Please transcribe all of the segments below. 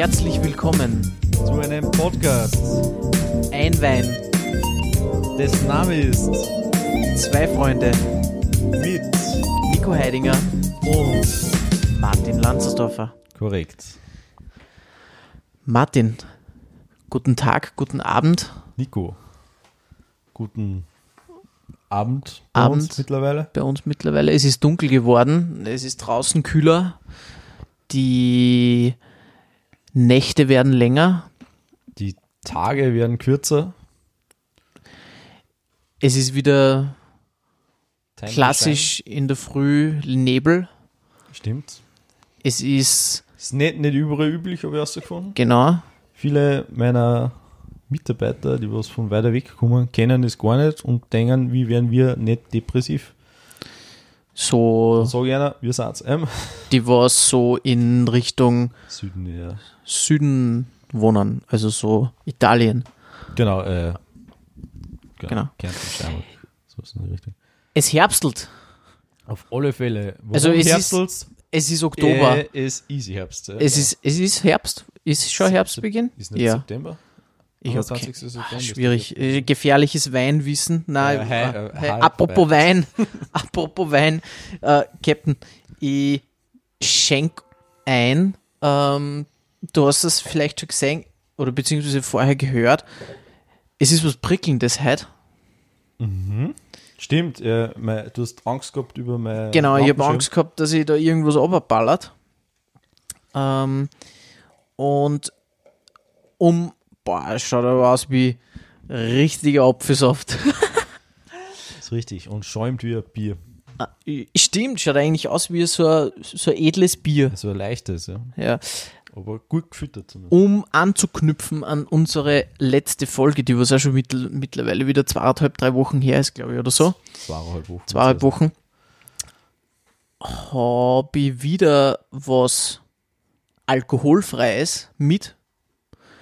Herzlich willkommen. zu einem Podcast, Ein Wein, dessen Name ist zwei Freunde, mit Nico Heidinger und Martin Lanzersdorfer. korrekt. Martin, guten Tag, guten Abend. Nico, guten Abend bei Abend. uns mittlerweile. Bei uns mittlerweile. Es ist dunkel geworden. Es ist draußen kühler. Die Nächte werden länger. Die Tage werden kürzer. Es ist wieder Time klassisch in der Früh Nebel. Stimmt. Es ist, Ist nicht, nicht überall üblich, habe ich herausgefunden. genau, Viele meiner Mitarbeiter, die was von weiter weg kommen, kennen das gar nicht und denken, wie werden wir nicht depressiv. So, Sag ich einer, wir sind's. Ähm. die was so in Richtung Süden, ja. Süden wohnen, also so Italien. Genau, äh, Genau. Kärnten, Steiermark. So ist in die Richtung. Es herbstelt. Auf alle Fälle. Warum Also es ist Herbstels? Es ist Oktober. Äh, es ist Herbst. Ja. es, ist, es ist Herbst. Ist schon Herbstbeginn? Ist nicht Ja. September? Ich hab 21. ke- September Ah, ist schwierig. der- Äh, Gefährliches Weinwissen. Nein, Äh, äh, äh, apropos Wein. apropos Wein. Äh, Captain, ich schenk ein. Ähm, du hast es vielleicht schon gesehen oder beziehungsweise vorher gehört. Es ist was Prickelndes heute. Stimmt, äh, mein, du hast Angst gehabt über mein. Genau, ich habe. Angst gehabt, dass ich da irgendwas runterballert. Ähm, und um, boah, es schaut aber aus wie richtiger Apfelsaft. Ist richtig. Und schäumt wie ein Bier. Stimmt, schaut eigentlich aus wie so ein, so ein edles Bier. So ein leichtes, ja. Ja. Aber gut gefüttert zumindest. Um anzuknüpfen an unsere letzte Folge, die was auch schon mittel, mittlerweile wieder zweieinhalb, drei Wochen her ist, glaube ich, oder so. Zweieinhalb Wochen. Zweieinhalb Wochen. Habe ich wieder was Alkoholfreies mit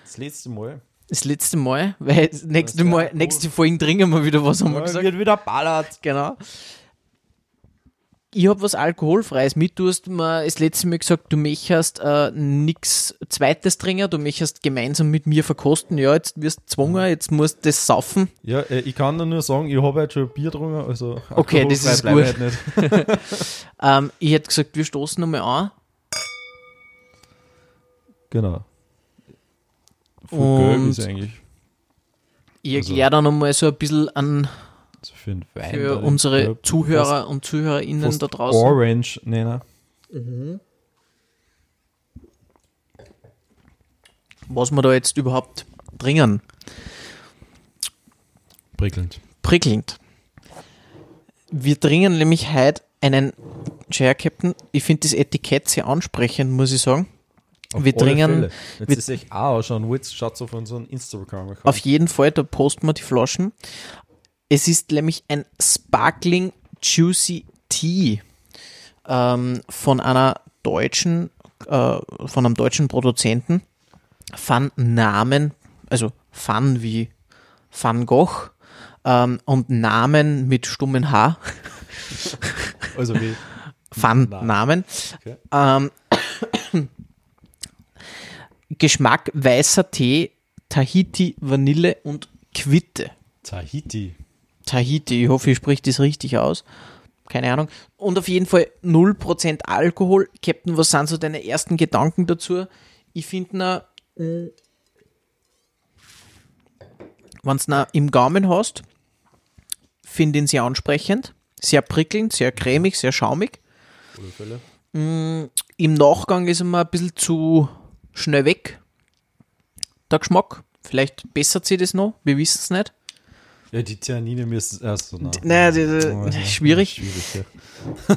Das letzte Mal. Das letzte Mal, weil das nächste Mal, nächste Folgen trinken wir wieder was, haben wir Ja, gesagt. wird wieder ballert. Genau. Ich habe was Alkoholfreies mit. Du hast mir das letzte Mal gesagt, du möchtest äh, nichts Zweites trinken, du möchtest gemeinsam mit mir verkosten. Ja, jetzt wirst du gezwungen, jetzt musst du das saufen. Ja, äh, ich kann nur sagen, ich habe heute schon Bier getrunken, also. Okay, das ist gut. Halt nicht. Ähm, ich hätte gesagt, wir stoßen nochmal an. Genau. Voll Und- ist eigentlich. Ich Also- erkläre dann nochmal so ein bisschen an Also für für unsere gelb, Zuhörer und Zuhörerinnen da draußen. Orange nennen. was wir da jetzt überhaupt trinken. Prickelnd. prickelnd. Wir trinken nämlich heute einen Chair Captain. Ich finde das Etikett sehr ansprechend, muss ich sagen. Auf Wir Fälle. Jetzt wir- ist echt auch ausschauen, jetzt schaut auf unseren Instagram-Account. Auf jeden Fall, da posten wir die Flaschen. Es ist nämlich ein Sparkling Juicy Tea ähm, von einer deutschen, äh, von einem deutschen Produzenten. Van Namen, also Van wie Van Gogh ähm, und Namen mit stummen H. Also wie Van Namen. Namen. Okay. Ähm, Geschmack weißer Tee, Tahiti, Vanille und Quitte. Tahiti. Tahiti, ich hoffe, ich spricht das richtig aus. Keine Ahnung. Und auf jeden Fall 0% Alkohol. Captain, was sind so deine ersten Gedanken dazu? Ich finde, wenn du im Gaumen hast, finde ihn sehr ansprechend, sehr prickelnd, sehr cremig, sehr schaumig. Fälle. Im Nachgang ist er mir ein bisschen zu schnell weg. Der Geschmack. Vielleicht bessert sich das noch, wir wissen es nicht. Ja, die Tannine müssen erst so nah. Naja, die, die, schwierig. Schwierig, ja.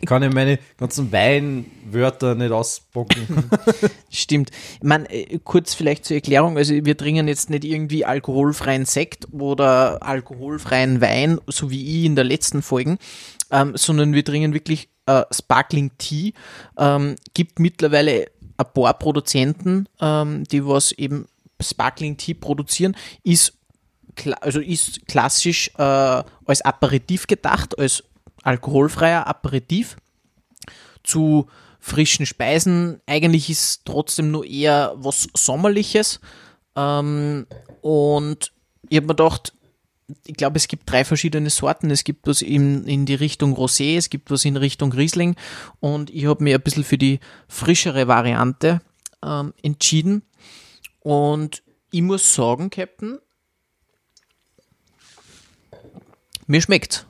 ich kann ja meine ganzen Weinwörter nicht ausbocken. Stimmt. Ich meine, äh, kurz vielleicht zur Erklärung, also wir trinken jetzt nicht irgendwie alkoholfreien Sekt oder alkoholfreien Wein, so wie ich in der letzten Folge, ähm, sondern wir trinken wirklich äh, Sparkling Tea. Ähm, gibt mittlerweile ein paar Produzenten, ähm, die was eben Sparkling Tea produzieren, ist also ist klassisch äh, als Aperitif gedacht, als alkoholfreier Aperitif zu frischen Speisen. Eigentlich ist trotzdem nur eher was Sommerliches. Ähm, und ich habe mir gedacht, ich glaube, es gibt drei verschiedene Sorten. Es gibt was in, in die Richtung Rosé, es gibt was in Richtung Riesling und ich habe mir ein bisschen für die frischere Variante ähm, entschieden. Und ich muss sagen, Captain, mir schmeckt.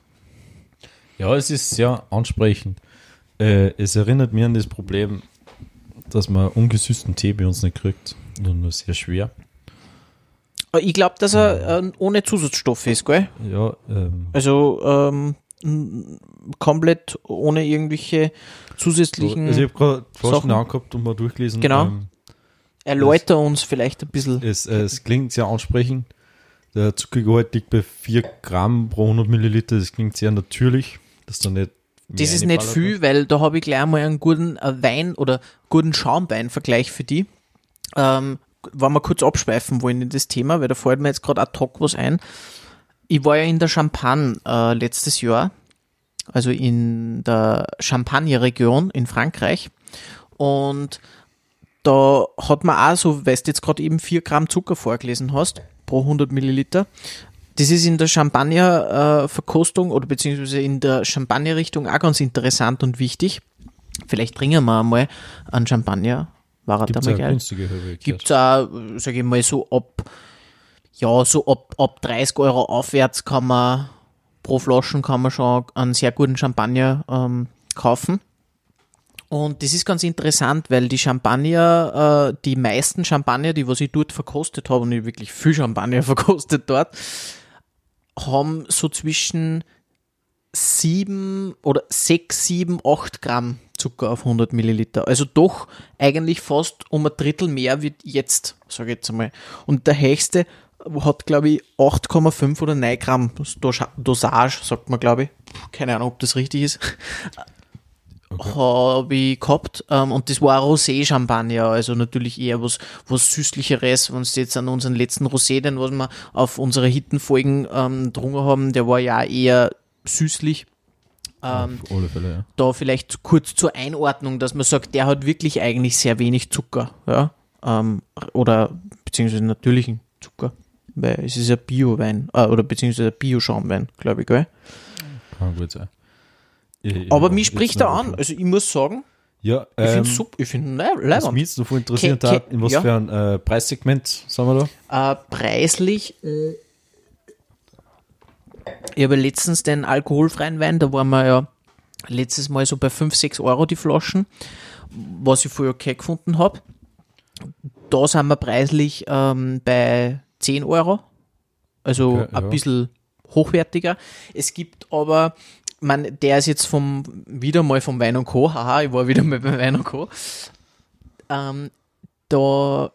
Ja, es ist sehr ansprechend. Äh, es erinnert mich an das Problem, dass man ungesüßten Tee bei uns nicht kriegt. Nur, nur sehr schwer. Ich glaube, dass er äh, ohne Zusatzstoffe ist, gell? Ja, ähm, Also ähm, komplett ohne irgendwelche zusätzlichen. also ich habe gerade Sachen. angehabt und mal durchgelesen. Genau. Ähm, Erläuter uns vielleicht ein bisschen. es, äh, es klingt sehr ansprechend. Der Zuckergehalt liegt bei 4 Gramm pro 100 Milliliter. Das klingt sehr natürlich. Das ist dann nicht Das ist nicht viel, weil da habe ich gleich mal einen guten äh, Wein oder guten Schaumwein-Vergleich für die. Ähm, wenn wir kurz abschweifen wollen in das Thema, weil da fällt mir jetzt gerade ad hoc was ein. Ich war ja in der Champagne äh, letztes Jahr, also in der Champagne-Region in Frankreich. Und da hat man auch so, weil du jetzt gerade eben 4 Gramm Zucker vorgelesen hast, pro 100 Milliliter. Das ist in der Champagner-Verkostung oder beziehungsweise in der Champagner-Richtung auch ganz interessant und wichtig. Vielleicht trinken wir einmal einen Champagner. War er Gibt da es mal geil? Gibt es auch, sage ich mal, so ab, ja, so ab, ab 30 Euro aufwärts kann man, pro Flaschen kann man schon einen sehr guten Champagner ähm, kaufen. Und das ist ganz interessant, weil die Champagner, äh, die meisten Champagner, die was ich dort verkostet habe, und ich wirklich viel Champagner verkostet dort, haben so zwischen 7 oder 6, 7, 8 Gramm Zucker auf 100 Milliliter. Also doch eigentlich fast um ein Drittel mehr wie jetzt, sage ich jetzt einmal. Und der höchste hat, glaube ich, 8,5 oder 9 Gramm Dos- Dosage, sagt man, glaube ich. Keine Ahnung, ob das richtig ist. Habe ich gehabt. Ähm, und das war Rosé-Champagner, also natürlich eher was, was Süßlicheres. Wenn du jetzt an unseren letzten Rosé, den was wir auf unsere Hittenfolgen ähm, drungen haben, der war ja eher süßlich. Ähm, Auf alle Fälle, ja. da vielleicht kurz zur Einordnung, dass man sagt, der hat wirklich eigentlich sehr wenig Zucker, ja, ähm, oder beziehungsweise natürlichen Zucker, weil es ist ein Bio-Wein, äh, oder beziehungsweise ein Bio-Schaumwein, glaube ich, gell? Kann gut sein. Ich- Aber ja, mich spricht er an, davon. also ich muss sagen, Ja, ich ähm, finde super, ich finde le was mich jetzt voll interessiert hat, in was ja. für ein äh, Preissegment sind wir da? Äh, preislich, äh, ich habe letztens den alkoholfreien Wein, da waren wir ja letztes Mal so bei 5, 6 Euro die Flaschen, was ich vorher okay gefunden habe. Da sind wir preislich ähm, bei 10 Euro, also Okay, ein ja. bisschen hochwertiger. Es gibt aber, man, der ist jetzt vom, wieder mal vom Wein und Co., haha, ich war wieder mal bei Wein und Co., ähm, da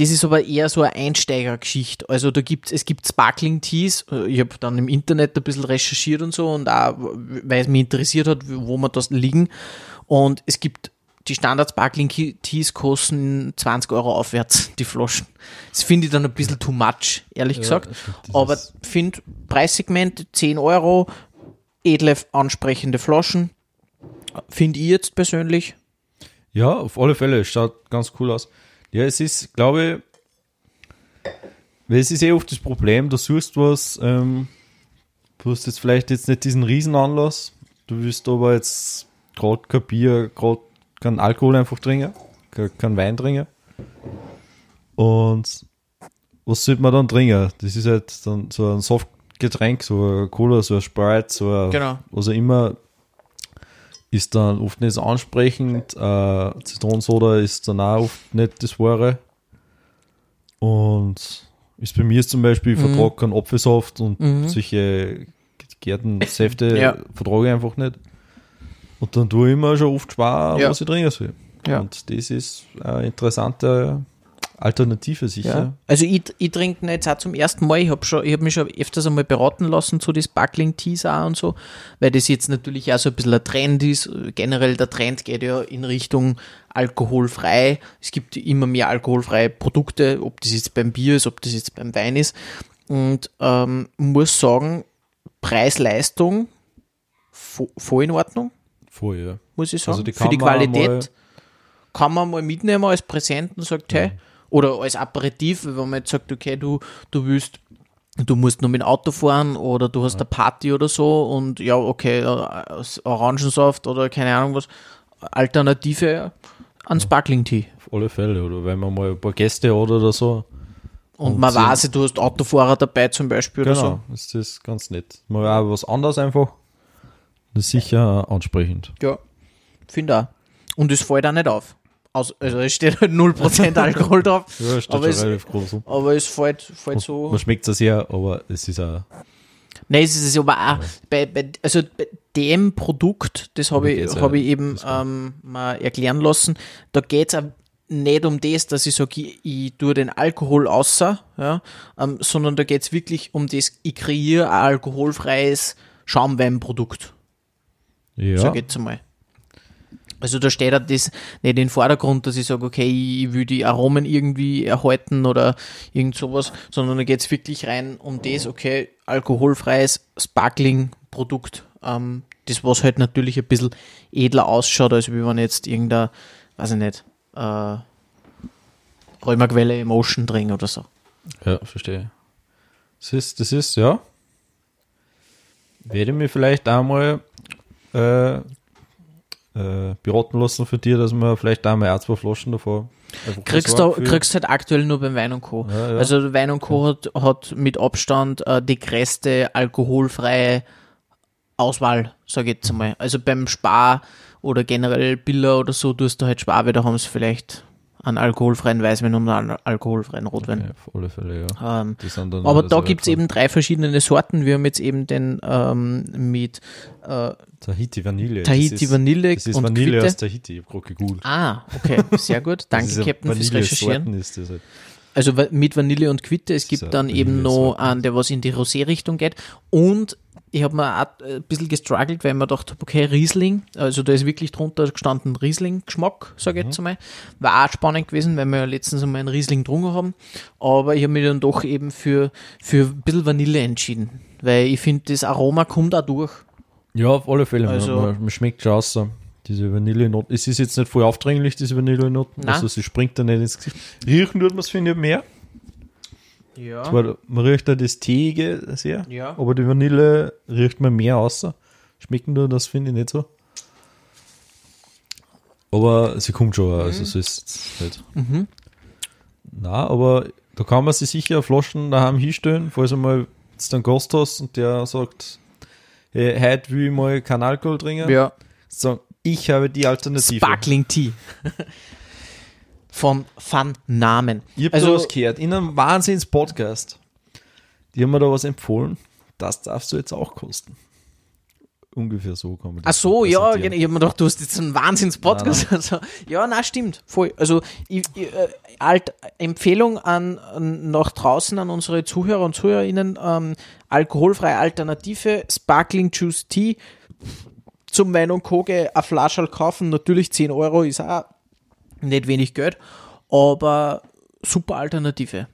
das ist aber eher so eine Einsteigergeschichte. Also da gibt es gibt Sparkling Teas. Ich habe dann im Internet ein bisschen recherchiert und so und auch, weil es mich interessiert hat, wo man das liegen. Und es gibt die Standard Sparkling Teas kosten 20 Euro aufwärts, die Flaschen. Das finde ich dann ein bisschen too much, ehrlich gesagt. stimmt, das Aber finde Preissegment 10 Euro, edle ansprechende Flaschen. Finde ich jetzt persönlich. Ja, auf alle Fälle. Es Schaut ganz cool aus. Ja, es ist, glaube ich, es ist eh oft das Problem, du suchst was, ähm, du hast jetzt vielleicht jetzt nicht diesen Riesenanlass, du willst aber jetzt gerade kein Bier, gerade kein Alkohol einfach trinken, kein, kein Wein trinken. Und was sollte man dann trinken? Das ist halt dann so ein Softgetränk, so ein Cola, so ein Sprite, so ein Genau. was auch immer, ist dann oft nicht so ansprechend. Äh, Zitronensoda ist dann auch oft nicht das Wahre. Und ist bei mir zum Beispiel, ich Mhm. vertrage keinen Apfelsaft und Mhm. solche Gärtensäfte Ja. vertrage ich einfach nicht. Und dann tue ich immer schon oft sparen, Ja. was ich trinken soll. Ja. Und das ist eine interessante Alternative sicher. Ja. Also ich, ich trinke jetzt auch zum ersten Mal. Ich habe habe mich schon öfters einmal beraten lassen zu den Sparkling Teas auch und so, weil das jetzt natürlich auch so ein bisschen ein Trend ist. Generell der Trend geht ja in Richtung alkoholfrei. Es gibt immer mehr alkoholfreie Produkte, ob das jetzt beim Bier ist, ob das jetzt beim Wein ist. Und ähm, muss sagen, Preis-Leistung vo- voll in Ordnung. Voll, ja. muss ich sagen. Also die Für die Qualität kann man mal mitnehmen als Präsent und sagt, hey, oder als Aperitif, wenn man jetzt sagt, okay, du, du willst, du musst nur mit dem Auto fahren oder du hast eine Party oder so und ja, okay, äh, Orangensaft oder keine Ahnung was, Alternative an Sparkling Tea. Auf alle Fälle. Oder wenn man mal ein paar Gäste hat oder so. Und, Und man weiß, du hast Autofahrer dabei zum Beispiel oder so. Genau, ist das ganz nett. Mal auch was anderes einfach. Das ist sicher ansprechend. Ja, finde auch. Und es fällt auch nicht auf. Aus, also es steht halt 0% Alkohol drauf, Ja, steht Aber schon es- relativ groß. um. aber es fällt, fällt so. Man schmeckt es sehr, aber es ist auch. Nein, es ist aber auch bei, bei, also bei dem Produkt, das habe ich, ja hab ich eben ähm, mal erklären lassen, da geht es nicht um das, dass ich sage, ich, ich tue den Alkohol außer, ja, ähm, sondern da geht es wirklich um das, ich kreiere ein alkoholfreies Schaumweinprodukt. Ja, sag ich jetzt einmal. Also da steht auch das nicht in den Vordergrund, dass ich sage, okay, ich will die Aromen irgendwie erhalten oder irgend sowas, sondern da geht es wirklich rein um das, okay, alkoholfreies Sparkling-Produkt, ähm, das was halt natürlich ein bisschen edler ausschaut, als wie wenn jetzt irgendein, weiß ich nicht, äh, Rheumagwelle Emotion drin oder so. ja, verstehe. Das ist, das ist, ja. Werde mir vielleicht einmal äh, äh, beraten lassen für dir, dass wir vielleicht einmal ein, zwei Flaschen davor einfach Kriegst du kriegst halt aktuell nur beim Wein und Co. Ja, ja. Also Wein und Co. hat, hat mit Abstand äh, die größte alkoholfreie Auswahl, sage ich jetzt einmal. Also beim Spar oder generell Biller oder so tust du halt Spar, weil da haben sie vielleicht einen alkoholfreien Weißwein und einen alkoholfreien Rotwein. Ja, auf alle Fälle, ja. Ähm, aber da gibt's etwa- eben drei verschiedene Sorten. Wir haben jetzt eben den ähm, mit äh, Tahiti Vanille. Tahiti das ist, Vanille Das ist und Vanille Quitte. aus Tahiti, ich habe gerade gegoogelt. Ah, okay, sehr gut. Danke, Captain, fürs Recherchieren. Vanillesorten Ist das halt. Also mit Vanille und Quitte. Es gibt ja dann eben noch Vanillesorten. einen, der was in die Rosé-Richtung geht. Und ich habe mir auch ein bisschen gestruggelt, weil ich mir gedacht habe, okay, Riesling, also da ist wirklich drunter gestanden Riesling-Geschmack, sage ich jetzt Mhm. einmal. War auch spannend gewesen, weil wir ja letztens einmal einen Riesling getrunken haben. Aber ich habe mich dann doch eben für, für ein bisschen Vanille entschieden. Weil ich finde, das Aroma kommt auch durch. Ja, auf alle Fälle. Also- man, man schmeckt schon raus. Diese Vanillenoten. Es ist jetzt nicht voll aufdringlich, diese Vanillenoten. Also sie springt da nicht ins Gesicht. Riechen tut man es, finde ich, mehr. Ja. Weil man riecht da das Teige sehr. Ja. Aber die Vanille riecht man mehr außer. Schmecken nur, das finde ich nicht so. Aber sie kommt schon, also so ist es nicht. Mhm. Na, aber da kann man sich sicher Flaschen daheim hinstellen, falls du mal jetzt einen Gast hast und der sagt, hey, heute will ich mal keinen Alkohol trinken. Ja. Sagen, ich habe die Alternative. Sparkling Tea. Von Van Namen. Ich habe Also- da was gehört, in einem Wahnsinns-Podcast. Die haben mir da was empfohlen. Das darfst du jetzt auch kosten. Ungefähr so kann man Ach so, ja, genau. ich habe mir gedacht, du hast jetzt einen Wahnsinns-Podcast. Also, ja, na stimmt, voll. Also, ich, ich, äh, halt, Empfehlung an, an nach draußen an unsere Zuhörer und Zuhörerinnen, ähm, alkoholfreie Alternative, Sparkling Juice Tea, zum Wein und Koge eine Flasche kaufen, natürlich 10 Euro ist auch nicht wenig Geld, aber super Alternative.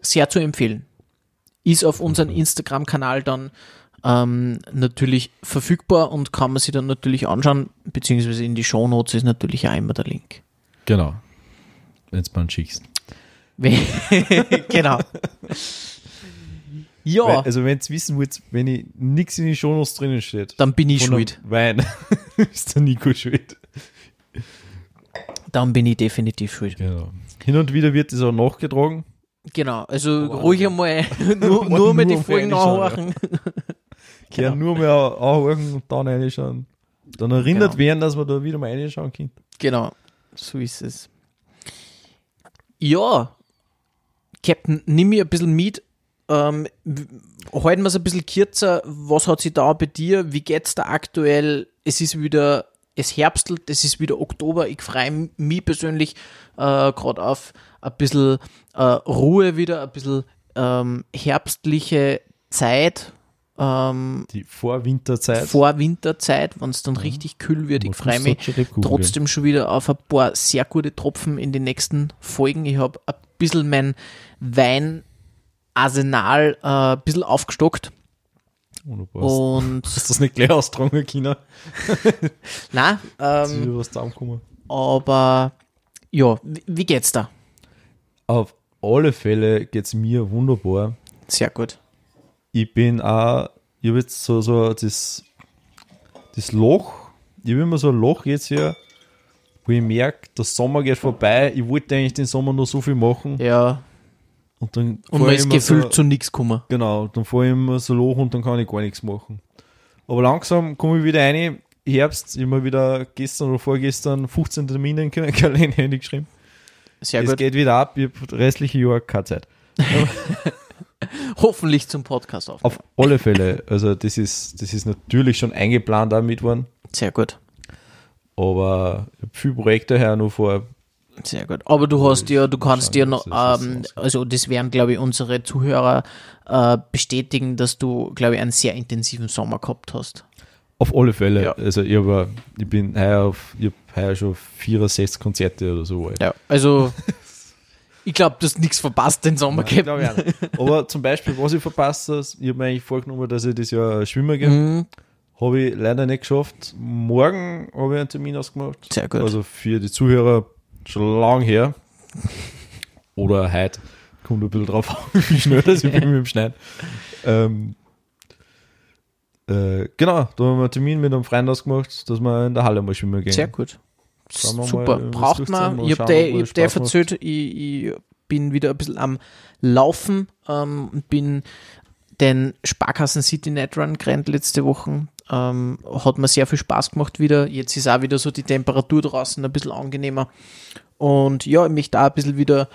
Sehr zu empfehlen. Ist auf unserem Instagram-Kanal dann ähm, natürlich verfügbar und kann man sich dann natürlich anschauen, beziehungsweise in die Shownotes ist natürlich auch immer der Link. Genau. Wenn es mal schickst. Genau. Ja, Weil, also wenn ihr wissen wollt, wenn ich nichts in die Shownotes drinnen steht, dann bin ich schuld. Wein, ist der Nico schuld. Dann bin ich definitiv schuld. Genau. Hin und wieder wird das auch nachgetragen. Genau, also Aber- ruhig einmal nur, nur mal die Folgen nachhören. Genau. Genau. nur mehr anhören und dann reinschauen. Dann erinnert Genau. werden, dass man da wieder mal reinschauen kann. Genau, so ist es. Ja, Captain, nimm mir ein bisschen mit. Ähm, halten wir es ein bisschen kürzer. Was hat sich da bei dir? Wie geht's da aktuell? Es ist wieder, es herbstelt, es ist wieder Oktober. Ich freue mich persönlich äh, gerade auf ein bisschen äh, Ruhe wieder, ein bisschen ähm, herbstliche Zeit. Ähm, Die Vorwinterzeit. vor Winterzeit, wenn es dann richtig kühl wird. Ich freue mich trotzdem schon wieder auf ein paar sehr gute Tropfen in den nächsten Folgen. Ich habe ein bisschen mein Weinarsenal äh, ein bisschen aufgestockt. Wunderbar. Und du das nicht gleich austragen, China? na, Ist ähm, aber ja, wie, wie geht's da? Auf alle Fälle geht's mir wunderbar. Sehr gut. Ich bin auch, ich habe jetzt so, so das, das Loch, ich habe immer so ein Loch jetzt hier, wo ich merke, der Sommer geht vorbei. Ich wollte eigentlich den Sommer nur so viel machen Ja, und dann und man ist gefühlt so, zu nichts gekommen. Genau, dann fahre ich immer so Loch und dann kann ich gar nichts machen. Aber langsam komme ich wieder rein. Herbst, immer wieder gestern oder vorgestern 15 Termine in den Kalender hingeschrieben. Sehr es gut. geht wieder ab, ich habe restliche Jahr keine Zeit. Hoffentlich zum Podcast auf. Auf alle Fälle. Also das ist, das ist natürlich schon eingeplant damit worden. Sehr gut. Aber ich hab viele Projekte her noch vor. Sehr gut. Aber du hast ja, du kannst ja noch, ähm, so also das werden, glaube ich, unsere Zuhörer äh, bestätigen, dass du, glaube ich, einen sehr intensiven Sommer gehabt hast. Auf alle Fälle. Ja. Also ich, hab, ich bin heuer auf, ich habe heuer schon 64 Konzerte oder so. Ja, also ich glaube, du hast nichts verpasst den Sommer Nein, gehabt. Aber zum Beispiel, was ich verpasst habe, ich habe mir eigentlich vorgenommen, dass ich das Jahr schwimmen gehe. Mhm. Habe ich leider nicht geschafft. Morgen habe ich einen Termin ausgemacht. Sehr gut. Also für die Zuhörer schon lang her. Oder heute. Kommt ein bisschen drauf an, wie schnell das ich bin mit dem Schneiden. Ähm, äh, genau, da haben wir einen Termin mit einem Freund ausgemacht, dass wir in der Halle mal schwimmen gehen. Sehr gut. Super. mal, Braucht man. Ich habe es hab dir Spaß macht. erzählt, ich, ich bin wieder ein bisschen am Laufen. Ähm, bin den Sparkassen City Net Run gerannt letzte Woche. Ähm, hat mir sehr viel Spaß gemacht wieder. Jetzt ist auch wieder so die Temperatur draußen ein bisschen angenehmer. Und ja, ich möchte auch ein bisschen wieder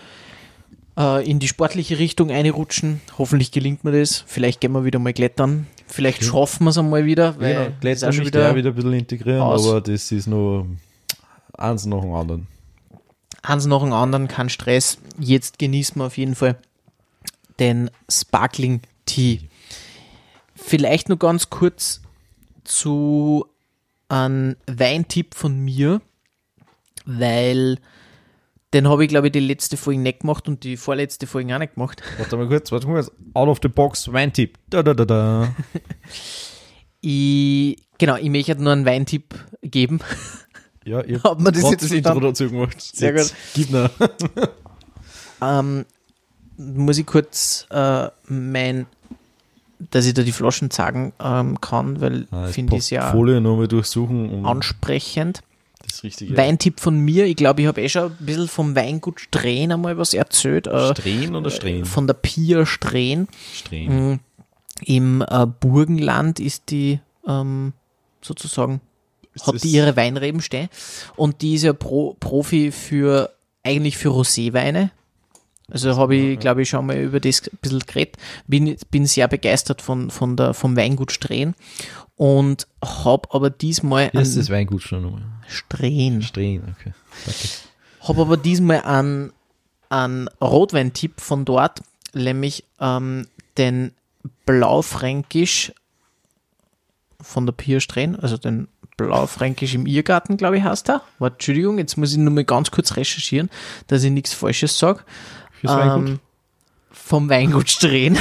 äh, in die sportliche Richtung einrutschen. Hoffentlich gelingt mir das. Vielleicht gehen wir wieder mal klettern. Vielleicht schaffen wir es einmal wieder. Weil Genau, es ist Klettern auch auch wieder ein bisschen integrieren, aus. aber das ist nur eins nach dem anderen. eins nach dem anderen, kein Stress. Jetzt genießen wir auf jeden Fall den Sparkling Tea. Vielleicht nur ganz kurz zu einem Weintipp von mir, weil den habe ich, glaube ich, die letzte Folge nicht gemacht und die vorletzte Folge auch nicht gemacht. Warte mal kurz, warte mal kurz. Out of the box, Weintipp. Da, da, da, da. Ich, genau, ich möchte nur einen Weintipp geben. Ja, ihr Hat man das habt jetzt das Intro dazu gemacht. Sehr Jetzt Gib mir. Ähm, muss ich kurz äh, mein, dass ich da die Flaschen sagen ähm, kann, weil finde ich es ja durchsuchen. Ansprechend. das Richtige. Weintipp von mir, ich glaube, ich habe eh schon ein bisschen vom Weingut Strehn einmal was erzählt. Äh, Strehen oder Strehen? von der Pia Strehn. Strehen. Mhm. Im äh, Burgenland ist die ähm, sozusagen, hat das- die ihre Weinreben stehen. Und die ist ja Pro, Profi für, eigentlich für Roséweine. Also habe ich, glaube ich, schon mal über das ein bisschen geredet. Bin, bin sehr begeistert von, von der, vom Weingut Strehn. Und habe aber diesmal Wie ist das Weingut schon nochmal? Strehn. Strehen, okay. Habe aber diesmal einen, einen Rotweintipp von dort, nämlich ähm, den Blaufränkisch von der Pia Strehn, also den Blaufränkisch im Irrgarten, glaube ich, heißt er. Warte, Entschuldigung, jetzt muss ich nur mal ganz kurz recherchieren, dass ich nichts Falsches sage. Fürs Weingut? Ähm, vom Weingut Strehn.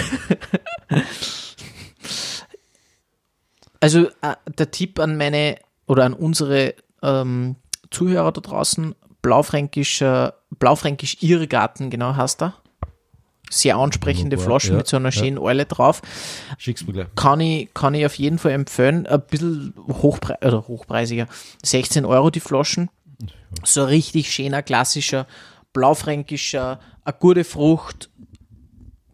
also äh, der Tipp an meine oder an unsere ähm, Zuhörer da draußen, Blaufränkischer, Blaufränkisch Irrgarten, genau heißt er. Sehr ansprechende Wunderbar, Flaschen ja, mit so einer ja. schönen Eule drauf. Schick's mir gleich. Kann ich, kann ich auf jeden Fall empfehlen. Ein bisschen hochpre oder hochpreisiger. 16 Euro die Flaschen. So richtig schöner, klassischer, blaufränkischer, eine gute Frucht.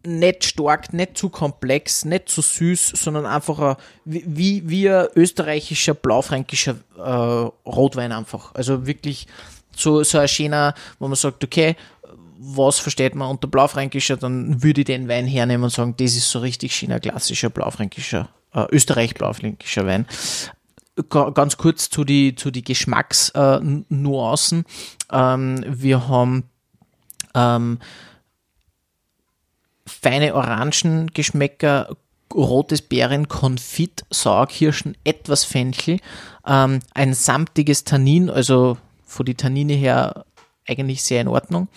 Nicht stark, nicht zu komplex, nicht zu süß, sondern einfach ein, wie, wie, ein österreichischer, blaufränkischer äh, Rotwein einfach. Also wirklich so, so ein schöner, wo man sagt, okay, was versteht man unter Blaufränkischer, dann würde ich den Wein hernehmen und sagen, das ist so richtig schöner, klassischer Blaufränkischer, äh, Österreich-Blaufränkischer Wein. Ga- Ganz kurz zu die, zu die Geschmacksnuancen. Ähm, wir haben ähm, feine Orangengeschmäcker, rotes Beeren, Konfit, Sauerkirschen, etwas Fenchel, ähm, ein samtiges Tannin, also von die Tannine her eigentlich sehr in Ordnung.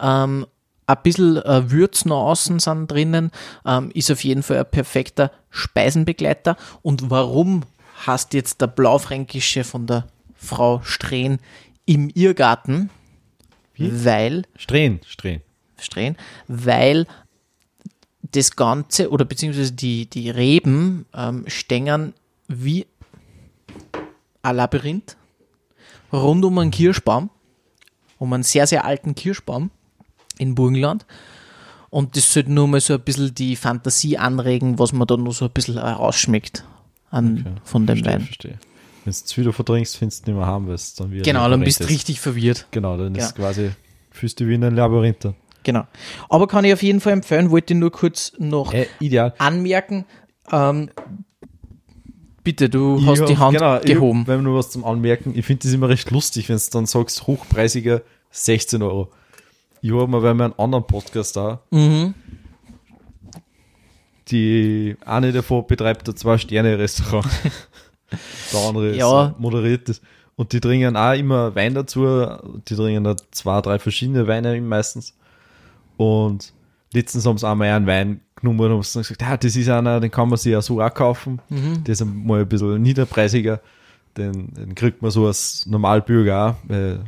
Ähm, ein bisschen äh, Würz noch außen sind drinnen, ähm, ist auf jeden Fall ein perfekter Speisenbegleiter. Und warum hast jetzt der Blaufränkische von der Frau Strehn im Irrgarten? Weil Strähn, Strähn. Strehn, weil das Ganze oder beziehungsweise die, die Reben ähm, stängern wie ein Labyrinth rund um einen Kirschbaum, um einen sehr, sehr alten Kirschbaum in Burgenland. Und das sollte nur mal so ein bisschen die Fantasie anregen, was man da nur so ein bisschen rausschmeckt an, Okay, von dem verstehe, Wein. Verstehe. Wenn du es wieder verdrängst, findest du nicht mehr haben, weil es dann wieder Genau, dann bist du richtig verwirrt. Genau, dann Ja. ist quasi, fühlst du wie in ein Labyrinth. Genau. Aber kann ich auf jeden Fall empfehlen, wollte ich nur kurz noch Äh, ideal. anmerken. Ähm, bitte, du Ich hast hab- die Hand genau, ich gehoben. Hab, wenn nur was zum Anmerken, ich finde das immer recht lustig, wenn du dann sagst, hochpreisiger 16 Euro. Ich habe mal bei meinem anderen Podcast da, Mhm. Die eine davon betreibt ein Zwei-Sterne-Restaurant. Der andere Ja. äh, moderiert das. Und die trinken auch immer Wein dazu. Die trinken da zwei, drei verschiedene Weine meistens. Und letztens haben sie einmal einen Wein genommen und haben gesagt, ah, das ist einer, den kann man sich ja so auch kaufen. Mhm. Der ist mal ein bisschen niederpreisiger. Den, den kriegt man so als Normalbürger auch, weil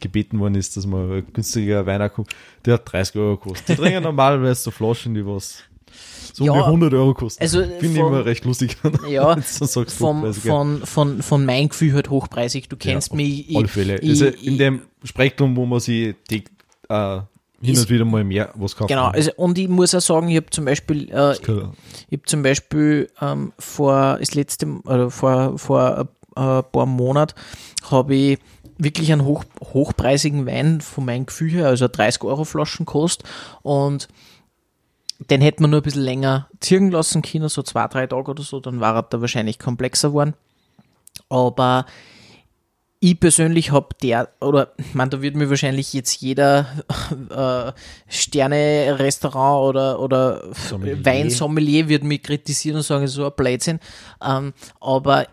gebeten worden ist, dass man günstiger Wein kommt. Der hat 30 Euro gekostet. Die trinken normalerweise so Flaschen, die was so Ja, um die 100 Euro kosten. also Finde ich immer recht lustig. Ja, so vom, von, von, von mein Gefühl halt hochpreisig. Du kennst ja, mich. auf alle Fälle. Ich, also ich, in dem Spektrum, wo man sich die, äh, hin und wieder mal mehr was kauft. Genau, also, und ich muss auch sagen, ich habe zum Beispiel, äh, ich habe zum Beispiel ähm, vor das letzte, oder vor, vor äh, ein paar Monaten habe ich wirklich einen hoch, hochpreisigen Wein von meinem Gefühl her, also 30 Euro Flaschen kostet und den hätte man nur ein bisschen länger ziehen lassen können, so zwei, drei Tage oder so, dann war er da wahrscheinlich komplexer geworden. Aber ich persönlich habe der, oder man, da wird mir wahrscheinlich jetzt jeder äh, Sterne-Restaurant oder, oder Sommelier. Weinsommelier wird mich kritisieren und sagen, so ein Blödsinn. Ähm, aber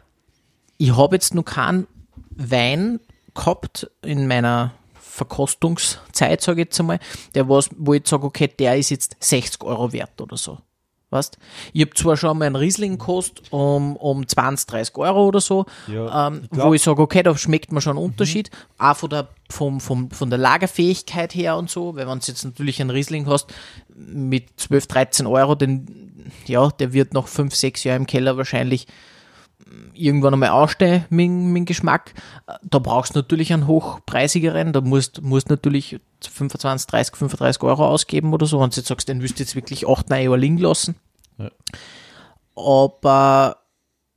ich habe jetzt noch keinen Wein gehabt in meiner Verkostungszeit, sage ich jetzt einmal, der was, wo ich sage, okay, der ist jetzt 60 Euro wert oder so. Weißt? Ich habe zwar schon mal einen Riesling gekostet um, um 20, 30 Euro oder so, Ja, ähm, ich wo ich sage, okay, da schmeckt man schon einen Unterschied, auch von der, vom, vom, von der Lagerfähigkeit her und so, weil wenn du jetzt natürlich einen Riesling hast mit 12, 13 Euro, den, ja, der wird nach 5, 6 Jahren im Keller wahrscheinlich irgendwann einmal ausstehen mit, mit dem Geschmack. Da brauchst du natürlich einen hochpreisigeren, da musst du natürlich 25, 30, 35 Euro ausgeben oder so. Wenn du jetzt sagst, den willst du jetzt wirklich 8, 9 Euro liegen lassen. Ja. Aber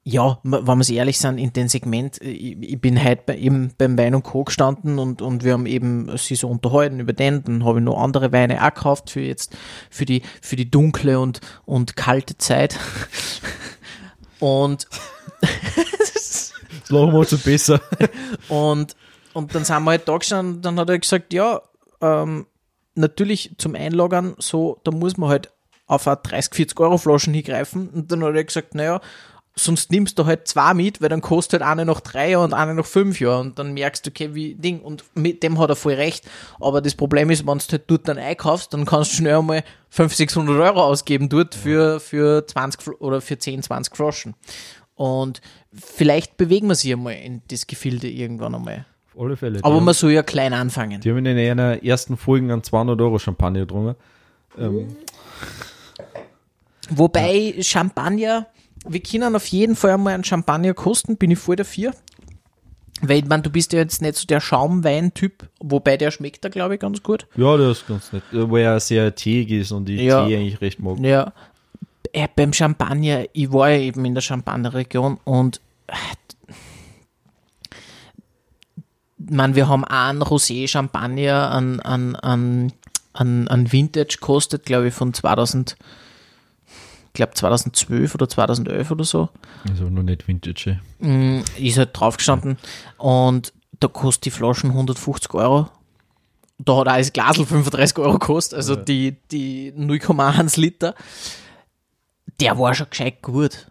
ja, wenn wir sich ehrlich sind, in dem Segment, ich, ich bin heute bei, eben beim Wein und Co. gestanden und, und wir haben eben sie so unterhalten über den, dann habe ich noch andere Weine auch gekauft für jetzt, für die, für die dunkle und, und kalte Zeit. Und Wir uns besser. Und, und dann sind wir halt da gestanden, dann hat er gesagt, ja, ähm, natürlich zum Einlagern, so, da muss man halt auf eine 30, 40 Euro Flaschen hingreifen. Und dann hat er gesagt, naja, sonst nimmst du halt zwei mit, weil dann kostet halt eine noch drei Jahre und eine noch fünf Jahre. Und dann merkst du, okay, wie Ding. Und mit dem hat er voll recht. Aber das Problem ist, wenn du halt dort dann einkaufst, dann kannst du schnell einmal 500, 600 Euro ausgeben dort für, für 20 Fl- oder für 10, 20 Flaschen. Und vielleicht bewegen wir sich einmal in das Gefilde irgendwann einmal. Auf alle Fälle. Aber man soll ja klein anfangen. die haben in einer ersten Folge an 200 Euro Champagner getrunken. Ähm, Wobei Champagner, wir können auf jeden Fall einmal einen Champagner kosten, bin ich voll dafür. Weil, ich meine, du bist ja jetzt nicht so der Schaumwein-Typ, wobei der schmeckt da, glaube ich, ganz gut. ja, das ist ganz nett. Äh, Wo er sehr teig ist und ich Ja. Tee eigentlich recht mag. Ja, äh, beim Champagner, ich war ja eben in der Champagner-Region und äh, man, wir haben einen Rosé-Champagner an, an, an, an, an Vintage kostet, glaube ich, von 2000, ich glaube 2012 oder 2011 oder so. Also noch nicht Vintage. Mm, ist halt drauf gestanden und da kostet die Flaschen 150 Euro. Da hat auch das Glasl 35 Euro gekostet, also die, die 0,1 Liter. Der war schon gescheit gut.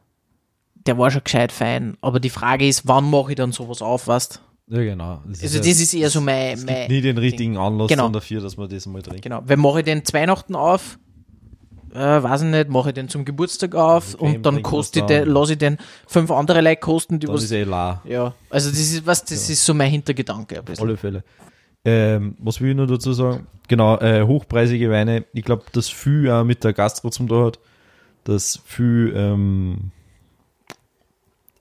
Der war schon gescheit fein. Aber die Frage ist, wann mache ich dann sowas auf, weißt Ja, genau. Das Also ja- das ist eher so mein, es mein nie den richtigen Anlass Genau. dafür, dass man das mal trinkt. Genau. Wenn mache ich den Weihnachten auf, äh, weiß ich nicht, mache ich den zum Geburtstag auf Okay, und dann koste ich den, lasse ich den fünf andere Leute kosten, die Dann was. ist eh la. Ja, also das ist was, das ist so mein Hintergedanke ein bisschen. alle Fälle. Ähm, was will ich noch dazu sagen? Genau, äh, hochpreisige Weine. Ich glaube, dass viel auch mit der Gastro zum da hat, dass viel ähm,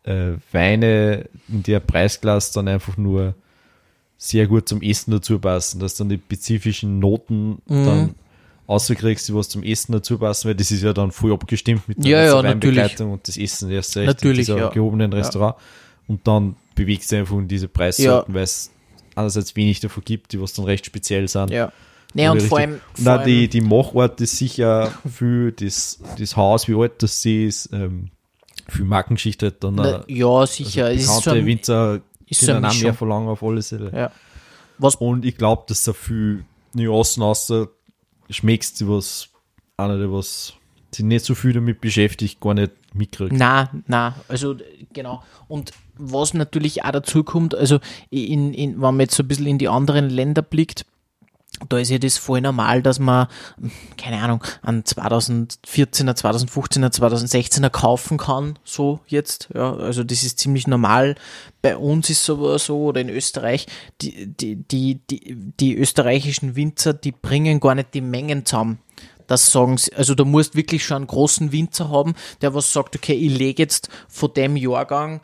äh, Weine in der Preisklasse dann einfach nur sehr gut zum Essen dazu passen, dass dann die spezifischen Noten Mhm. dann außerkriegst, die was zum Essen dazu passen, weil das ist ja dann voll abgestimmt mit Ja, ja, Weinbegleitung und das Essen erst recht Natürlich, in dieser ja. gehobenen Restaurant und dann bewegst du einfach in diese Preissorten, weil es einerseits wenig davon gibt, die was dann recht speziell sind. Ja. Nee, und vor allem, vor allem die, die Machart ist sicher für das, das Haus, wie alt das sie ist, ähm, viel Markenschicht hat dann na, ja, sicher. es ist so ein, Winzer ist so auch mehr verlangen auf alle Fälle. Ja. Was, Und ich glaube, dass da viel Nuancen aus der schmeckst, die was einer, der was sich nicht so viel damit beschäftigt, gar nicht mitkriegt. Na, na, also genau. Und was natürlich auch dazu kommt, also in, in, wenn man jetzt so ein bisschen in die anderen Länder blickt, da ist ja das voll normal, dass man, keine Ahnung, an 2014er, 2015er, 2016er kaufen kann, so jetzt. Ja, also das ist ziemlich normal. Bei uns ist aber so, oder in Österreich, die, die, die, die, die österreichischen Winzer, die bringen gar nicht die Mengen zusammen. Das sagen sie, also du musst wirklich schon einen großen Winzer haben, der was sagt, okay, ich lege jetzt von dem Jahrgang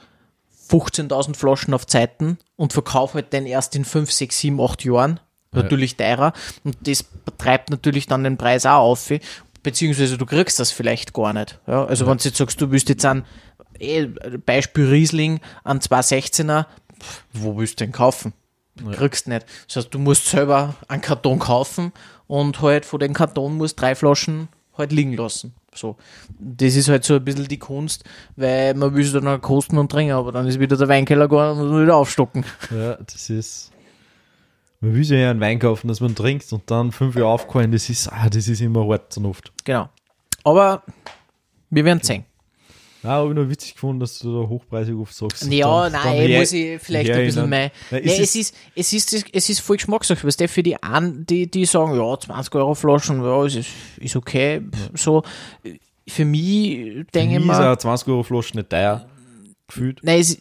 15.000 Flaschen auf Zeiten und verkaufe halt den erst in 5, 6, 7, 8 Jahren. Natürlich teurer. Und das treibt natürlich dann den Preis auch auf. Beziehungsweise du kriegst das vielleicht gar nicht. Ja, also wenn du jetzt sagst, du willst jetzt an, eh, Beispiel Riesling, an 216er, pff, wo willst du den kaufen? Kriegst nicht. Das heißt, du musst selber einen Karton kaufen und halt von dem Karton musst drei Flaschen halt liegen lassen. So. Das ist halt so ein bisschen die Kunst, weil man will es dann noch kosten und trinken, aber dann ist wieder der Weinkeller gar und wieder aufstocken. Ja, das ist. Man will ja einen Wein kaufen, dass man trinkt und dann fünf Jahre aufgehalten, das ist, ah, das ist immer hart dann oft. Genau. Aber wir werden sehen. Ja, habe ich noch witzig gefunden, dass du da hochpreisig oft sagst. Ja, Dann- nein, dann her- muss ich vielleicht ein bisschen mehr. Nein, Nee, es es ist, es ist, es ist, es ist voll Geschmackssache. Was der für die einen, die, die sagen, ja, 20 Euro Flaschen, ja, ist, ist okay. So, für mich denke ich Mir ist mal, eine 20 Euro Flasche nicht teuer gefühlt. nein, es,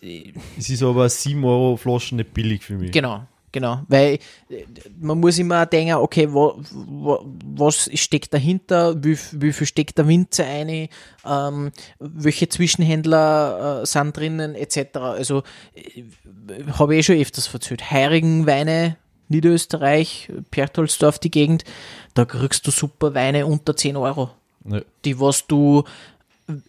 Es ist aber eine 7 Euro Flasche nicht billig für mich. Genau, genau. Weil äh, man muss immer denken, okay, wo, wo, was steckt dahinter, wie, wie viel steckt der Winzer ein, ähm, welche Zwischenhändler äh, sind drinnen, etc. Also äh, habe ich eh schon öfters verzählt. Heirigen Weine, Niederösterreich, Perchtoldsdorf, die Gegend, da kriegst du super Weine unter 10 Euro Ja. die was du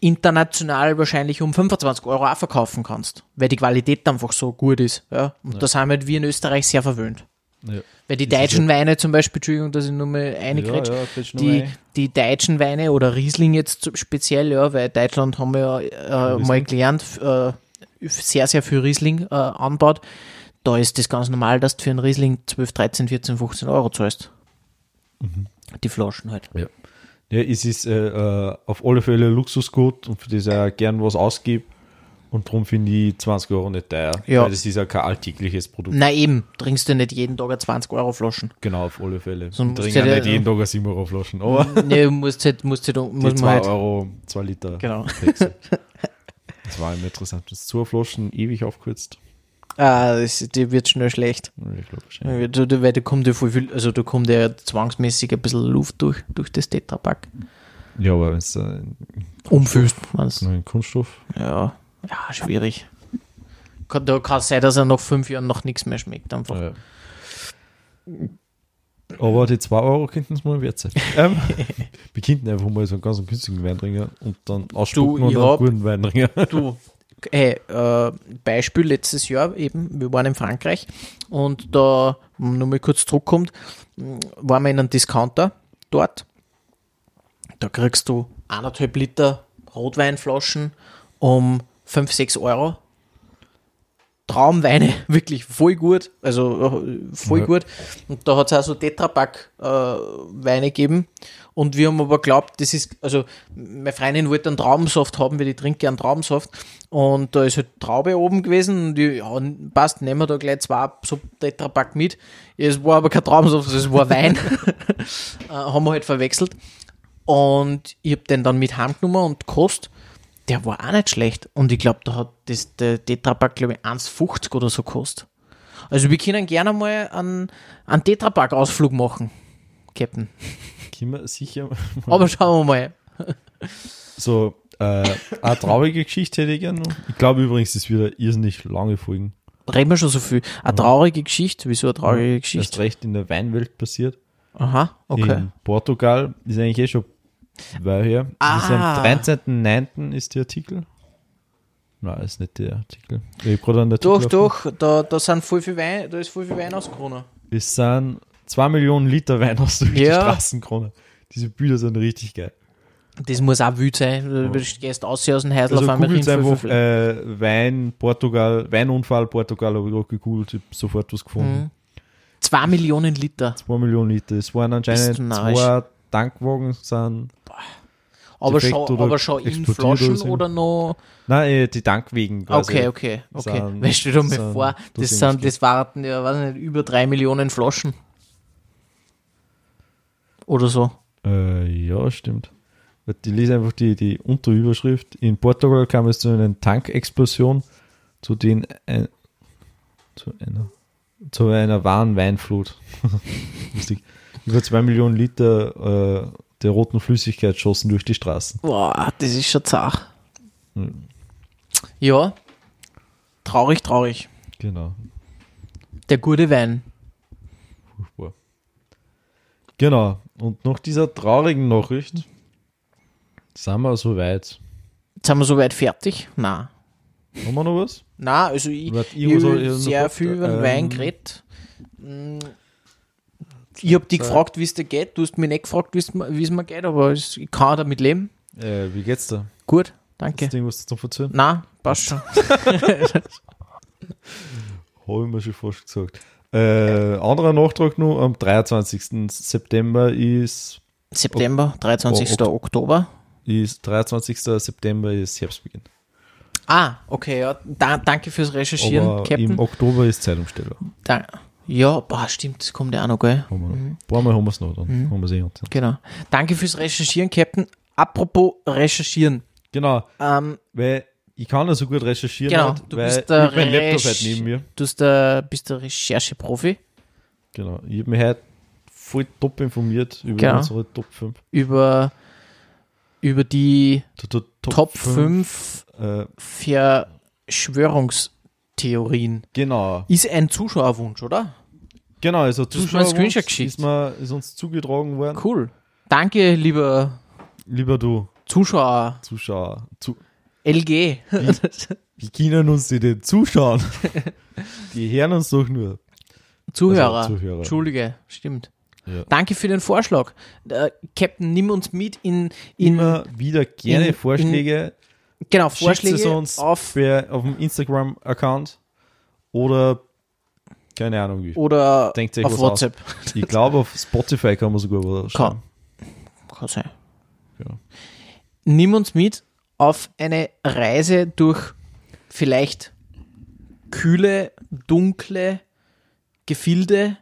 international wahrscheinlich um 25 Euro auch verkaufen kannst, weil die Qualität einfach so gut ist. Ja? Und da sind halt wir in Österreich sehr verwöhnt. Ja. Weil die Das deutschen Weine zum Beispiel, Entschuldigung, dass ich nur mal Ja, reingrätsch, ja, schon die, ein. die deutschen Weine oder Riesling jetzt speziell, ja, weil Deutschland haben wir ja äh, mal gelernt, äh, sehr, sehr viel Riesling äh, anbaut. Da ist das ganz normal, dass du für einen Riesling 12, 13, 14, 15 Euro zahlst. Mhm. Die Flaschen halt. Ja. Ja, es ist äh, äh, auf alle Fälle Luxusgut und für das ich auch gern was ausgebe. Und darum finde ich 20 Euro nicht teuer. Ja. Weil das ist ja kein alltägliches Produkt. Na eben, trinkst du nicht jeden Tag eine 20 Euro Flaschen. Genau, auf alle Fälle. So ich trinke dir- nicht jeden Tag eine 7 Euro Flaschen. Aber nee, du musst halt, musst halt, muss man 2 halt, Euro, 2 Liter. genau. Das war immer interessant. Das zwei Flaschen ewig aufgekürzt. Ah, das, die wird schnell schlecht. Ich glaube da- Weil da kommt ja voll viel, also da kommt ja zwangsmäßig ein bisschen Luft durch, durch das Tetrapack. Ja, aber wenn es da Umfüllst, meinst du? Kunststoff. Ja, ja, schwierig. Kann, da kann es sein, dass er nach fünf Jahren noch nichts mehr schmeckt. Einfach. Ja. Aber die 2 Euro könnten es mal wert sein. ähm, wir könnten einfach mal so einen ganz günstigen Wein trinken und dann ausspucken und ich einen hab- guten Wein trinken. Du, hey, äh, Beispiel letztes Jahr eben, wir waren in Frankreich und da, nur mal kurz zurückkommt, mh, waren wir in einem Discounter dort. Da kriegst du anderthalb Liter Rotweinflaschen um 5, 6 Euro. Traumweine, wirklich voll gut, also äh, voll Ja. gut. Und da hat es auch so Tetrapack-Weine gegeben. Und wir haben aber glaubt, das ist, also meine Freundin wollte einen Traubensaft haben, weil ich trinke gern Traubensaft. Und da ist halt Traube oben gewesen und ich, ja, passt, nehmen wir da gleich zwei so Tetrapack mit. Es war aber kein Traubensaft, es war Wein. äh, haben wir halt verwechselt. Und ich habe den dann mit heimgenommen und gekostet. Der war auch nicht schlecht. Und ich glaube, da hat das, der Tetrapack, glaube ich, 1,50 oder so gekostet. Also wir können gerne mal einen, einen Tetrapack-Ausflug machen, Captain. Können wir sicher. Aber schauen wir mal. So, äh, eine traurige Geschichte hätte ich gerne noch. Ich glaube übrigens, es wird irrsinnig lange Folgen. Reden wir schon so viel. Eine traurige Geschichte. Wieso eine traurige Geschichte? recht in der Weinwelt passiert. Aha, okay. In Portugal ist eigentlich eh schon weil her. Das ist Ah. am 13.09. ist der Artikel. Nein, ist nicht der Artikel. Ich habe gerade einen Artikel Doch, doch, da, da sind voll viel Wein, da ist voll viel Wein ausgekommen. Es sind 2 Millionen Liter Wein aus durch die Ja. Straßenkrone. Diese Bilder sind richtig geil. Das muss auch wild sein. Du gehst aus aus dem Häusl Also auf einmal voll, einfach äh, Wein, Portugal, Weinunfall, Portugal, habe ich gerade gegoogelt, ich hab sofort was gefunden. Mhm. Zwei Millionen Liter. 2 Millionen Liter. Es waren anscheinend zwei Tankwagen, sind, Aber schon, aber schon in Flaschen oder oder noch. nein, äh, die Tankwegen. Okay, okay, okay. sind- Weißt du mal sind vor, das, das sind, das warten ja, weiß nicht, über drei Millionen Flaschen. Oder so. Äh, ja, stimmt. Ich lese einfach die, die Unterüberschrift. In Portugal kam es zu einer Tankexplosion, zu den ein, zu einer zu einer wahren Weinflut. Über zwei Millionen Liter äh, der roten Flüssigkeit schossen durch die Straßen. Boah, das ist schon zart. Hm. Ja. Traurig, traurig. Genau. Der gute Wein. Furchtbar. Genau. Und nach dieser traurigen Nachricht sind wir soweit. Jetzt sind wir soweit fertig? Na. Haben wir noch was? Na, also ich, Warte, ich ich sehr viel über den Ähm, Wein geredet. Ich habe dich gefragt, wie es dir geht. Du hast mich nicht gefragt, wie es mir geht, aber ich kann damit leben. Äh, wie geht's da? Gut, danke. du irgendwas zum Verzögern? Na, passt schon. Habe ich mir schon fast gesagt. Äh, anderer Nachtrag noch, am 23. September ist, September, 23. Oh, Oktober. ist 23. September ist Herbstbeginn. Ah, okay, ja. Da, danke fürs Recherchieren, Aber Captain. im Oktober ist Zeitumstellung. Da, ja, boah, stimmt, das kommt ja auch noch, gell? Haben wir Mhm. Ein paar Mal haben wir es noch, dann haben wir es eh. Genau. Danke fürs Recherchieren, Captain. Apropos Recherchieren. Genau, Ähm, weil ich kann ja so gut recherchieren, Genau, halt, du weil bist ich der hab mein Laptop Resch- halt neben mir. du bist der, bist der Rechercheprofi Genau, ich habe mich heute voll top informiert über Genau. unsere Top 5. über, über die Top, Top 5 Äh, Verschwörungstheorien. genau, Ist ein Zuschauerwunsch, oder? genau, also hast mir einen Zuschauer Screenshot geschickt. ist, mir, ist uns zugetragen worden. Cool. Danke, lieber Lieber du, Zuschauer. Zuschauer, zu, LG. wie können uns die denn zuschauen? die hören uns doch nur. Zuhörer. Also Zuhörer. Entschuldige, stimmt. Ja. Danke für den Vorschlag. Äh, Captain, nimm uns mit in, in Immer wieder gerne in- Vorschläge. Genau, Schickt Vorschläge es uns auf per, auf dem Instagram-Account oder keine Ahnung wie. oder Denkt auf WhatsApp. Ich glaube, auf Spotify kann man sogar was schreiben. Kann sein. Ja. Nimm uns mit auf eine Reise durch vielleicht kühle, dunkle Gefilde,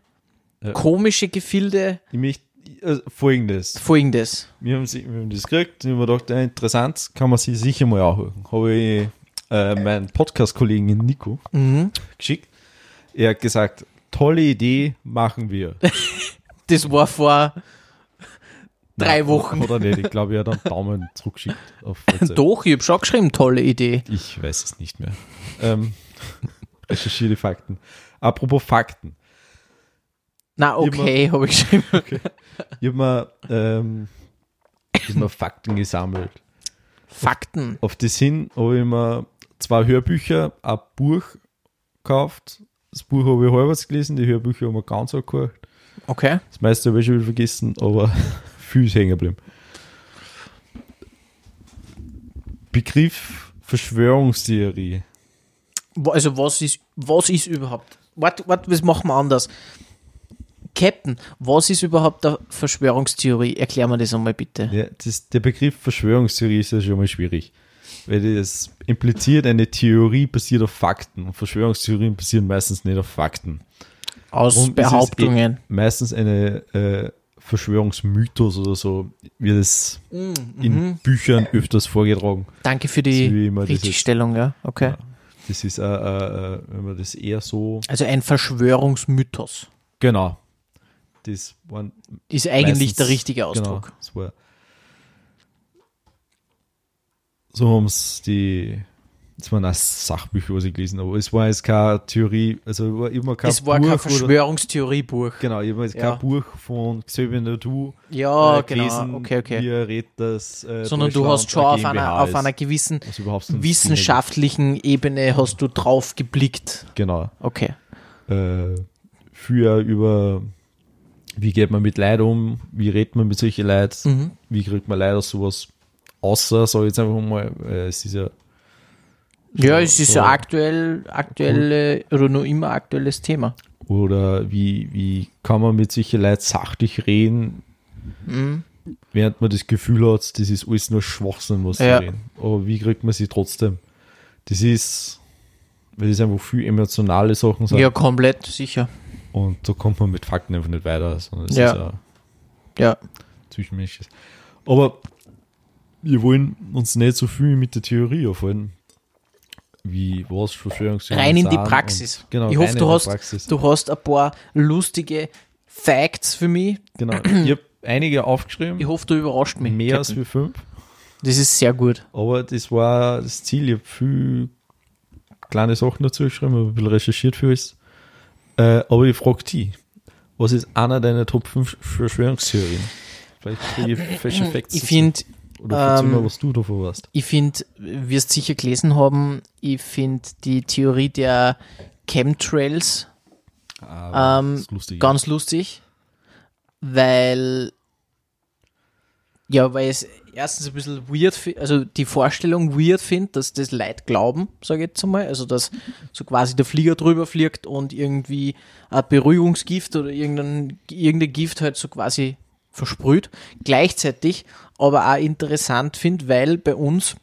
Ja. komische Gefilde. Ich möchte äh, folgendes. Folgendes. Wir haben, sie- wir haben das gekriegt habe mir gedacht, interessant, kann man sich sicher mal anhören. Habe ich äh, meinen Podcast-Kollegen Nico Mhm. geschickt. Er hat gesagt, tolle Idee, machen wir. Das war vor drei Nein, Wochen. Oder nicht, ich glaube, er hat einen Daumen zurückgeschickt. Doch, ich habe schon geschrieben, tolle Idee. Ich weiß es nicht mehr. Ähm, recherchiere die Fakten. Apropos Fakten. Na, okay, habe ich geschrieben. Ich habe mir, ähm, hab mir Fakten gesammelt. Fakten. Auf das hin habe ich mir zwei Hörbücher, ein Buch gekauft. Das Buch habe ich halbwegs gelesen, die Hörbücher haben wir ganz angehört. Okay. Das meiste habe ich schon wieder vergessen, aber viel ist hängen geblieben. Begriff Verschwörungstheorie. Also was ist, was ist überhaupt? Warte, warte, was machen wir anders? Captain, was ist überhaupt eine Verschwörungstheorie? Erklär mir das einmal bitte. Ja, das, der Begriff Verschwörungstheorie ist ja schon mal schwierig. Weil das impliziert, eine Theorie basiert auf Fakten. Und Verschwörungstheorien basieren meistens nicht auf Fakten. Aus Darum ist es Behauptungen. eh meistens eine äh, Verschwörungsmythos oder so, wird es Mhm. in Büchern öfters vorgetragen. Danke für So die jetzt- Richtigstellung, ja. Okay. Ja. Das ist, äh, äh, äh, wenn man das eher so, Also ein Verschwörungsmythos genau. Das waren ist eigentlich meistens- der richtige Ausdruck. Genau, das war, so haben es die, das waren auch Sachbücher, was ich gelesen habe, aber es war jetzt keine Theorie, also war immer kein es war Buch kein Verschwörungstheoriebuch. genau, ich habe jetzt Ja. kein Buch von Xavier Nadu Ja, äh, genau. gelesen, Okay, okay. wie er redet, dass äh, Sondern du hast schon auf einer, auf einer gewissen wissenschaftlichen Ebene hast du drauf geblickt. Genau. Okay. Äh, für über wie geht man mit Leid um, wie redet man mit solchen Leid, Mhm. wie kriegt man Leid aus sowas außer, sag ich jetzt einfach mal, äh, es ist ja Ja, So- es ist so- ein aktuell, aktuelle oder noch immer aktuelles Thema. Oder wie, wie kann man mit solchen Leuten sachlich reden, Mhm. während man das Gefühl hat, das ist alles nur Schwachsinn, was sie Ja. reden. Aber wie kriegt man sie trotzdem? Das ist, weil das einfach viel emotionale Sachen sind Ja, komplett, sicher. Und da kommt man mit Fakten einfach nicht weiter, sondern es Ja. ist ja Ja. zwischenmenschliches. Aber wir wollen uns nicht so viel mit der Theorie aufhalten, wie was Verschwörungstheorien Rein in die Praxis. Und, genau, ich hoffe, du hast, Praxis. du hast ein paar lustige Facts für mich. Genau. Ich habe einige aufgeschrieben, Ich hoffe, du überrascht mich. mehr als Captain. wie fünf. Das ist sehr gut. Aber das war das Ziel. Ich habe viel kleine Sachen dazu geschrieben, ein bisschen recherchiert für uns. Äh, aber ich frage dich, was ist einer deiner Top 5 Verschwörungstheorien? Vielleicht kriege ich falsche Facts. Ich finde, Oder ähm, mal, was du davon weißt. ich finde, wirst sicher gelesen haben, ich finde die Theorie der Chemtrails Ah, ähm, lustig. ganz lustig, weil ja, weil es erstens ein bisschen weird, also die Vorstellung weird finde, dass das Leute glauben, sage ich jetzt einmal, also dass so quasi der Flieger drüber fliegt und irgendwie ein Beruhigungsgift oder irgendein, irgendein Gift halt so quasi versprüht. Gleichzeitig aber auch interessant finde, weil bei uns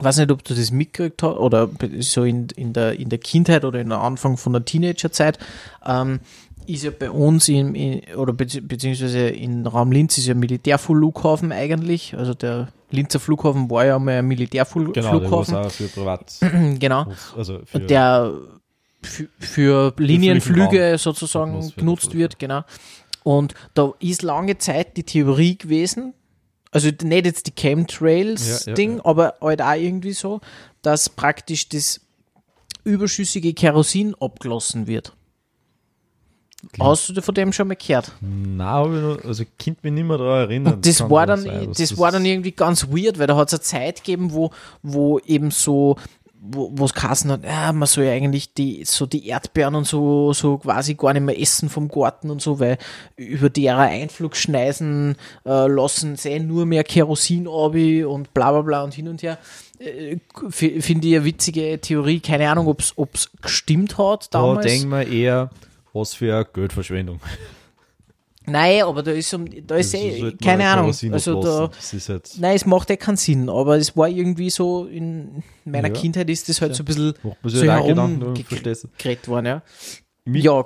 weiß nicht, ob du das mitgekriegt hast oder so in, in, der, in der Kindheit oder in der Anfang von der Teenagerzeit, ähm, ist ja bei uns in, in oder bezieh- beziehungsweise in Raum Linz ist ja ein Militärflughafen eigentlich. Also der Linzer Flughafen war ja mal ein Militärflughafen. Genau, der für Privat. genau. Also für, Der für, für Linienflüge sozusagen Genutzt wird genau. Und da ist lange Zeit die Theorie gewesen, also nicht jetzt die Ja, Chemtrails-Ding, ja, aber halt auch irgendwie so, dass praktisch das überschüssige Kerosin abgelassen wird. Hast du von dem schon mal gehört? Nein, also ich kann mich nicht mehr daran erinnern. Und das war dann, sein, dass das war dann irgendwie ganz weird, weil da hat es eine Zeit gegeben, wo, wo eben so, wo es geheißen hat, ja, man soll ja eigentlich die, so die Erdbeeren und so, so quasi gar nicht mehr essen vom Garten und so, weil über deren Einflugschneisen äh, lassen sie nur mehr Kerosin ab und bla bla bla und hin und her. Äh, Finde ich eine witzige Theorie, keine Ahnung, ob es gestimmt hat Da damals. denken wir eher, was für eine Geldverschwendung. Nein, aber da ist, da ist eh, man keine Ahnung. Also da, ist halt, Nein, es macht ja keinen Sinn, aber es war irgendwie so, in meiner Ja. Kindheit ist das halt so ein bisschen so halt herumgeredet worden, ja. Mich- Ja,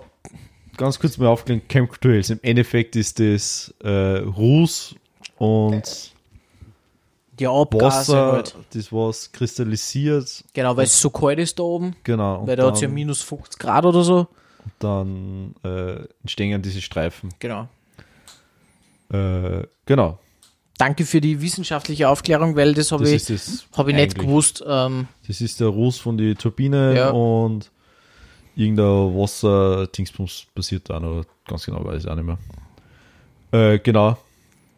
Ganz kurz mal aufklären, Chemtrails. Im Endeffekt ist das äh, Ruß und die Abgase Wasser, halt. das was kristallisiert. Genau, weil es so kalt ist da oben, Genau. Weil da hat es ja minus 50 Grad oder so. Dann äh, entstehen diese Streifen. Genau. Äh, genau. Danke für die wissenschaftliche Aufklärung, weil das habe ich, hab ich nicht gewusst. Ähm, Das ist der Ruß von die Turbine Ja. und irgendein Wasser-Dingsbums passiert da noch. Ganz genau weiß ich auch nicht mehr. Äh, genau.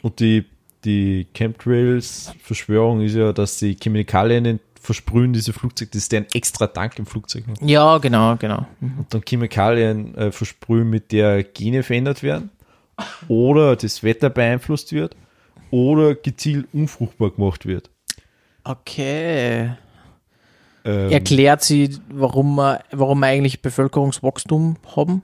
Und die, die Chemtrails-Verschwörung ist ja, dass die Chemikalien in- versprühen, diese Flugzeuge, das ist deren extra Tank im Flugzeug. ja, genau, genau. Und dann Chemikalien äh, versprühen, mit der Gene verändert werden oder das Wetter beeinflusst wird oder gezielt unfruchtbar gemacht wird. Okay. Ähm, Erklärt sie, warum wir, warum wir eigentlich Bevölkerungswachstum haben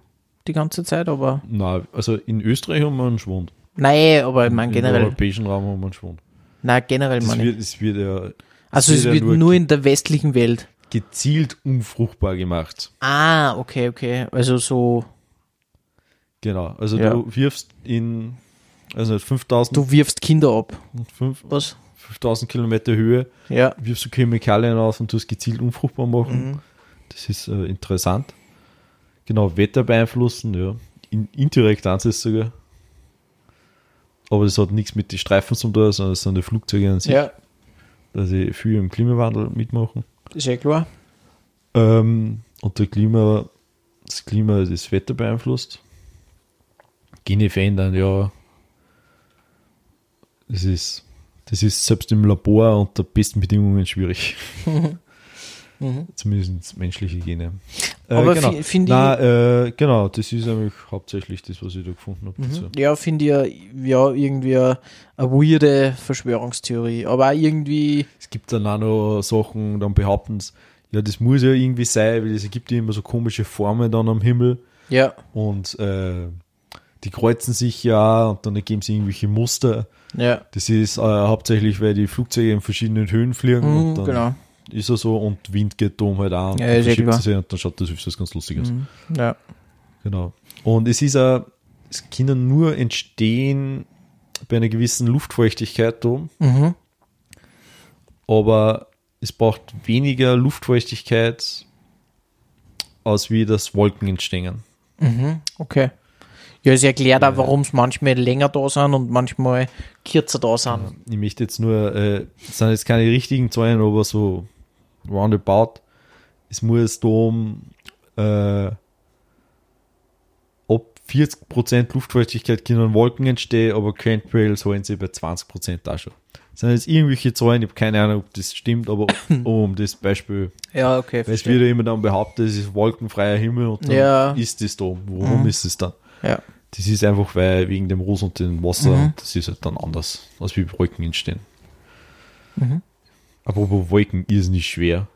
die ganze Zeit, aber Na, also in Österreich haben wir einen Schwund. nein, aber ich meine Im generell, europäischen Raum haben wir einen Schwund. nein, generell Das meine wird, es wird ja Also es wird nur in der westlichen Welt. gezielt unfruchtbar gemacht. Ah, okay, okay. Also so, Genau. Also Ja. du wirfst in also nicht 5000, du wirfst Kinder ab. fünf- Was? 5000 Kilometer Höhe, Ja. wirfst du Chemikalien aus und tust gezielt unfruchtbar machen. Mhm. Das ist äh, interessant. Genau, Wetter beeinflussen, ja. In, indirekt ansetzt sogar. Aber das hat nichts mit den Streifen zu tun, sondern es sind die Flugzeuge an sich, Ja, dass sie viel im Klimawandel mitmachen. ist ja klar. Ähm, und der Klima, das Klima das Wetter beeinflusst. Gene verändern, ja. Das ist, das ist selbst im Labor unter besten Bedingungen schwierig. Zumindest menschliche Gene. Äh, Aber genau. fi- finde Nein, äh, genau, das ist eigentlich hauptsächlich das, was ich da gefunden habe. dazu. Ja, finde ich ja, ja irgendwie eine eine weirde Verschwörungstheorie. Aber auch irgendwie, Es gibt dann auch noch Sachen, dann behaupten sie, ja, das muss ja irgendwie sein, weil es gibt ja immer so komische Formen dann am Himmel. ja, und äh, die kreuzen sich ja und dann ergeben sie irgendwelche Muster. ja, Das ist äh, hauptsächlich, weil die Flugzeuge in verschiedenen Höhen fliegen mhm, und dann genau. Ist er so und Wind geht da um halt und Ja, dann ist eh verschiebt klar. sie und dann schaut das öfters ganz lustig aus. Mhm. Ja. Genau. Und es ist auch, es kann nur entstehen bei einer gewissen Luftfeuchtigkeit da, Mhm. aber es braucht weniger Luftfeuchtigkeit, als wie das Wolken entstehen. Mhm. Okay. Ja, es erklärt auch, warum es manchmal länger da sind und manchmal kürzer da sind. Ich möchte jetzt nur, äh, das sind jetzt keine richtigen Zahlen, aber so roundabout. Es muss da um äh, ab 40% Luftfeuchtigkeit können Wolken entstehen, aber Quentrails holen sie bei 20% da schon. Das sind jetzt irgendwelche Zahlen, ich habe keine Ahnung, ob das stimmt, aber um das Beispiel, Ja, okay, weil es ja immer dann behauptet, es ist wolkenfreier Himmel und dann Ja. ist das da. Warum Mhm. ist es dann? Ja. Das ist einfach, weil wegen dem Ruß und dem Wasser, Mhm. das ist halt dann anders, als wie Wolken entstehen. Mhm. Apropos Wolken, irrsinnig schwer.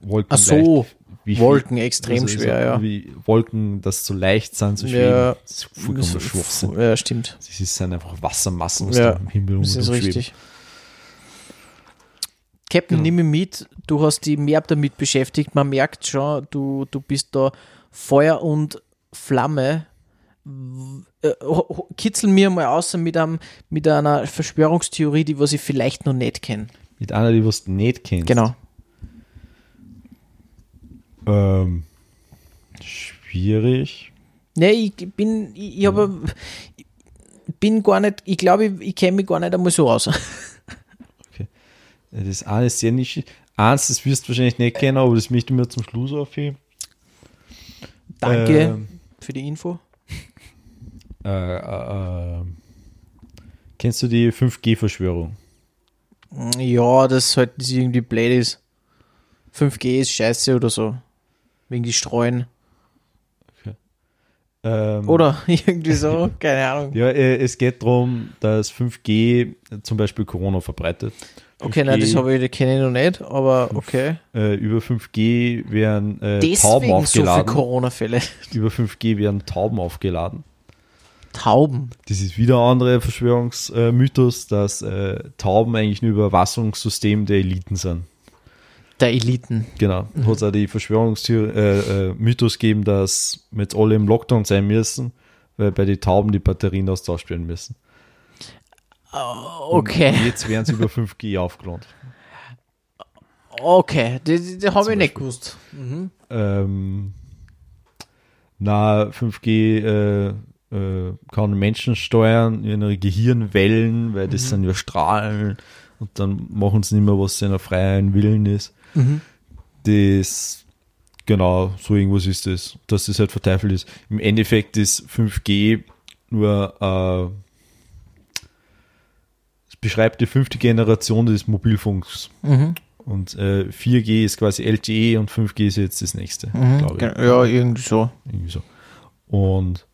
Wolken Ach so, leicht, wie viel- Wolken extrem also schwer, so ja. Wie Wolken, das so leicht sind, so schweben. Ja. Ist vollkommen Schwachsinn. Ja, stimmt. Das ist, sind einfach Wassermassen, was Ja, da im Himmel um Das ist schweben. richtig. Captain, Genau. nimm mich mit. Du hast dich mehr damit beschäftigt. Man merkt schon, du, du bist da Feuer und Flamme. Äh, Kitzel mir mal aus mit, einem, mit einer Verschwörungstheorie, die was ich vielleicht noch nicht kenne. Mit einer, die du nicht kennst. Genau. Ähm, schwierig. Nee, ich bin, ich, ich habe, bin gar nicht, ich glaube, ich, ich kenne mich gar nicht einmal so aus. Das eine ist sehr nischig. Eins, das wirst du wahrscheinlich nicht kennen, aber das möchte ich mir zum Schluss aufheben. Danke Ähm, für die Info. Äh, äh, äh, kennst du die 5G-Verschwörung? Ja, dass halt das irgendwie blöd ist. 5G ist scheiße oder so. Wegen die Streuen. Ähm, Oder irgendwie so, keine Ahnung. Ja, äh, es geht darum, dass 5G zum Beispiel Corona verbreitet. Okay, nein, das habe ich, das kenne ich noch nicht, aber okay. Äh, über 5G werden äh, Tauben Deswegen so viele aufgeladen. Corona-Fälle. über 5G werden Tauben aufgeladen. Tauben. Das ist wieder ein anderer Verschwörungsmythos, dass äh, Tauben eigentlich ein Überwachungssystem der Eliten sind. Der Eliten. Genau. Hat es auch die Verschwörungsmythos äh, äh, Mythos gegeben, dass wir jetzt alle im Lockdown sein müssen, weil bei den Tauben die Batterien austauscht werden müssen. Okay, Und jetzt werden sie über 5G aufgeladen. okay, das, das habe ich nicht gewusst. Ähm, na, 5G äh, kann Menschen steuern, ihre Gehirnwellen, weil das sind ja Strahlen und dann machen sie nicht mehr, was seiner freien Willen ist. Das, genau, so irgendwas ist das, dass das halt verteufelt ist. Im Endeffekt ist 5G nur, äh, es beschreibt die fünfte Generation des Mobilfunks. Mhm. Und äh, 4G ist quasi LTE und 5G ist jetzt das nächste, ich. Ja, irgendwie so. Irgendwie so. Und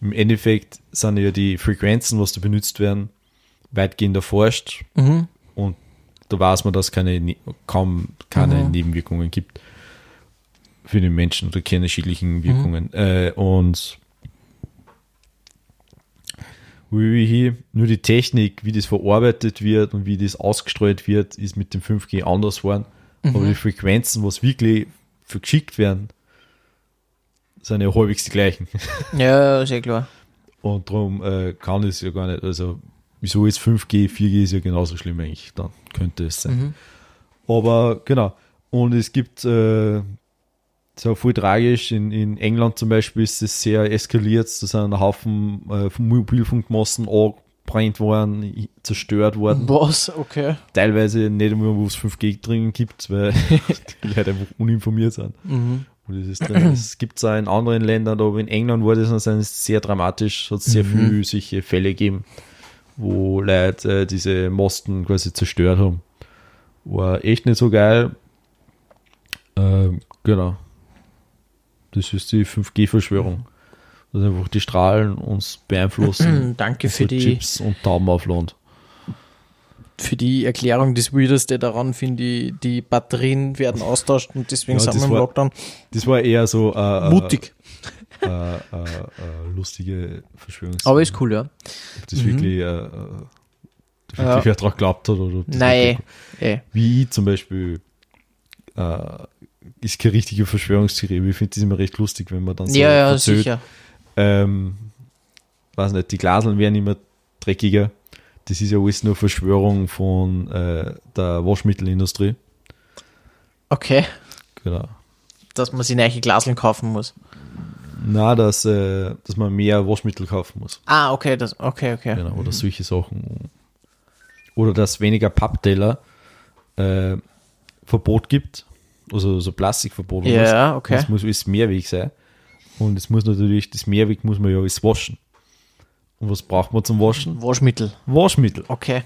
im Endeffekt sind ja die Frequenzen, was da benutzt werden, weitgehend erforscht. Mhm. Und da weiß man, dass es keine, Ne- kaum keine Mhm. Nebenwirkungen gibt für den Menschen oder keine schädlichen Wirkungen. Äh, und wie hier nur die Technik, wie das verarbeitet wird und wie das ausgestreut wird, ist mit dem 5G anders geworden. Aber die Frequenzen, was wirklich für geschickt werden, sind ja halbwegs die gleichen. Ja, sehr klar. Und darum äh, kann es ja gar nicht. Also, wieso ist 5G, 4G ist ja genauso schlimm eigentlich. Dann könnte es sein. Aber genau. Und es gibt, äh, so voll tragisch, in, in England zum Beispiel ist es sehr eskaliert. Da sind ein Haufen äh, von Mobilfunkmasten angebrannt worden, zerstört worden. Was? Okay. Teilweise nicht einmal, wo es 5G drin gibt, weil die Leute einfach uninformiert sind. Mhm. Und drin. Es gibt es auch in anderen Ländern, aber in England war das noch sehr dramatisch. Hat sehr viel solche Fälle gegeben, wo Leute äh, diese Masten quasi zerstört haben. War echt nicht so geil. Ähm, genau. Das ist die 5G-Verschwörung. Dass einfach die Strahlen uns beeinflussen. Danke für unsere die, Chips und Tauben aufladen. Für die Erklärung. Das Weirdeste daran finde ich, die Batterien werden austauscht und deswegen Ja, sind wir im war- Lockdown. Das war eher so äh, Mutig. Äh, äh, äh, lustige Verschwörungs. Aber ist cool, ja. Ob das wirklich, äh, äh, wirklich Ja. wer daran glaubt hat oder Nein. wirklich- Eh. Wie ich zum Beispiel äh, ist keine richtige Verschwörungstheorie, ich finde das immer recht lustig, wenn man dann so Ja, ja, erzählt, sicher. ähm, weiß nicht, die Glaseln werden immer dreckiger. Das ist ja alles nur Verschwörung von äh, der Waschmittelindustrie. Okay. Genau. Dass man sich neue Glaseln kaufen muss. Na, dass, äh, dass man mehr Waschmittel kaufen muss. Ah, okay, das, okay, okay. Genau, oder solche Sachen. Oder dass weniger Pappteller äh, Verbot gibt, also so Plastikverbot. Ja, okay. Das muss alles Mehrweg sein. Und es muss natürlich, das Mehrweg muss man ja alles waschen. Und was braucht man zum Waschen? Waschmittel. Waschmittel. Okay.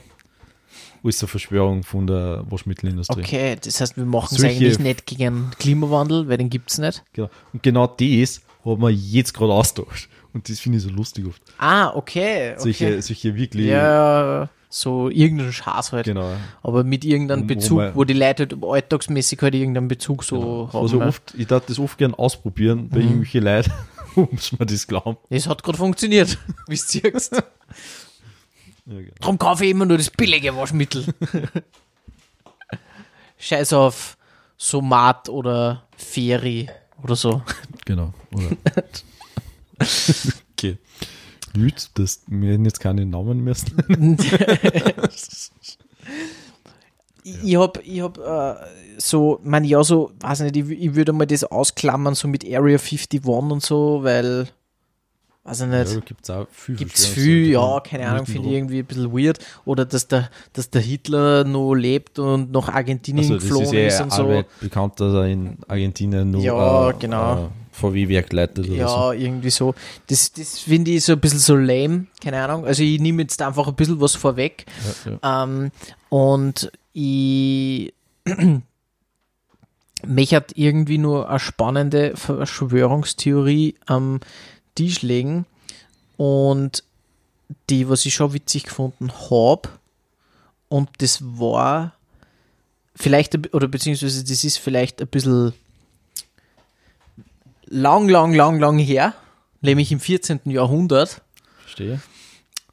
Alles eine Verschwörung von der Waschmittelindustrie. Okay, das heißt, wir machen es eigentlich nicht gegen Klimawandel, weil den gibt es nicht. Genau. Und genau das hat man jetzt gerade austauscht. Und das finde ich so lustig oft. Ah, okay. okay. Solche, solche wirklich. ja, so irgendein Schaß halt. Genau. Aber mit irgendeinem wo Bezug, man- wo die Leute halt alltagsmäßig halt irgendeinen Bezug so haben. Also ne? oft, ich darf das oft gern ausprobieren bei irgendwelchen Leuten, um mir das glauben. Es hat gerade funktioniert, wie du siehst. Ja, genau. Darum kaufe ich immer nur das billige Waschmittel. Scheiß auf Somat oder Feri oder so. Genau. Oder? okay. Gut, das, wir hätten jetzt keine Namen mehr. Ich hab, ich hab äh, so, man ja, so, weiß nicht, ich, ich würde mal das ausklammern, so mit Area 51 und so, weil, weiß ich Ja, nicht. gibt es auch viel Gibt's Verschwörungstheorien. viel, ja, keine Ahnung, finde ich irgendwie ein bisschen weird. Oder dass der, dass der Hitler noch lebt und nach Argentinien Also, das geflogen ist ist, ja und so. allweit bekannt, dass er in Argentinien nur Ja, äh, genau. äh, VW-Werk leitet oder Ja, so. irgendwie so. Das, das finde ich so ein bisschen so lame, keine Ahnung. Also ich nehme jetzt einfach ein bisschen was vorweg. Ja, ja. Ähm, und ich mich hat irgendwie nur eine spannende Verschwörungstheorie am Tisch legen und die, was ich schon witzig gefunden habe und das war vielleicht, oder beziehungsweise das ist vielleicht ein bisschen lang, lang, lang, lang her, nämlich im 14. Jahrhundert Verstehe.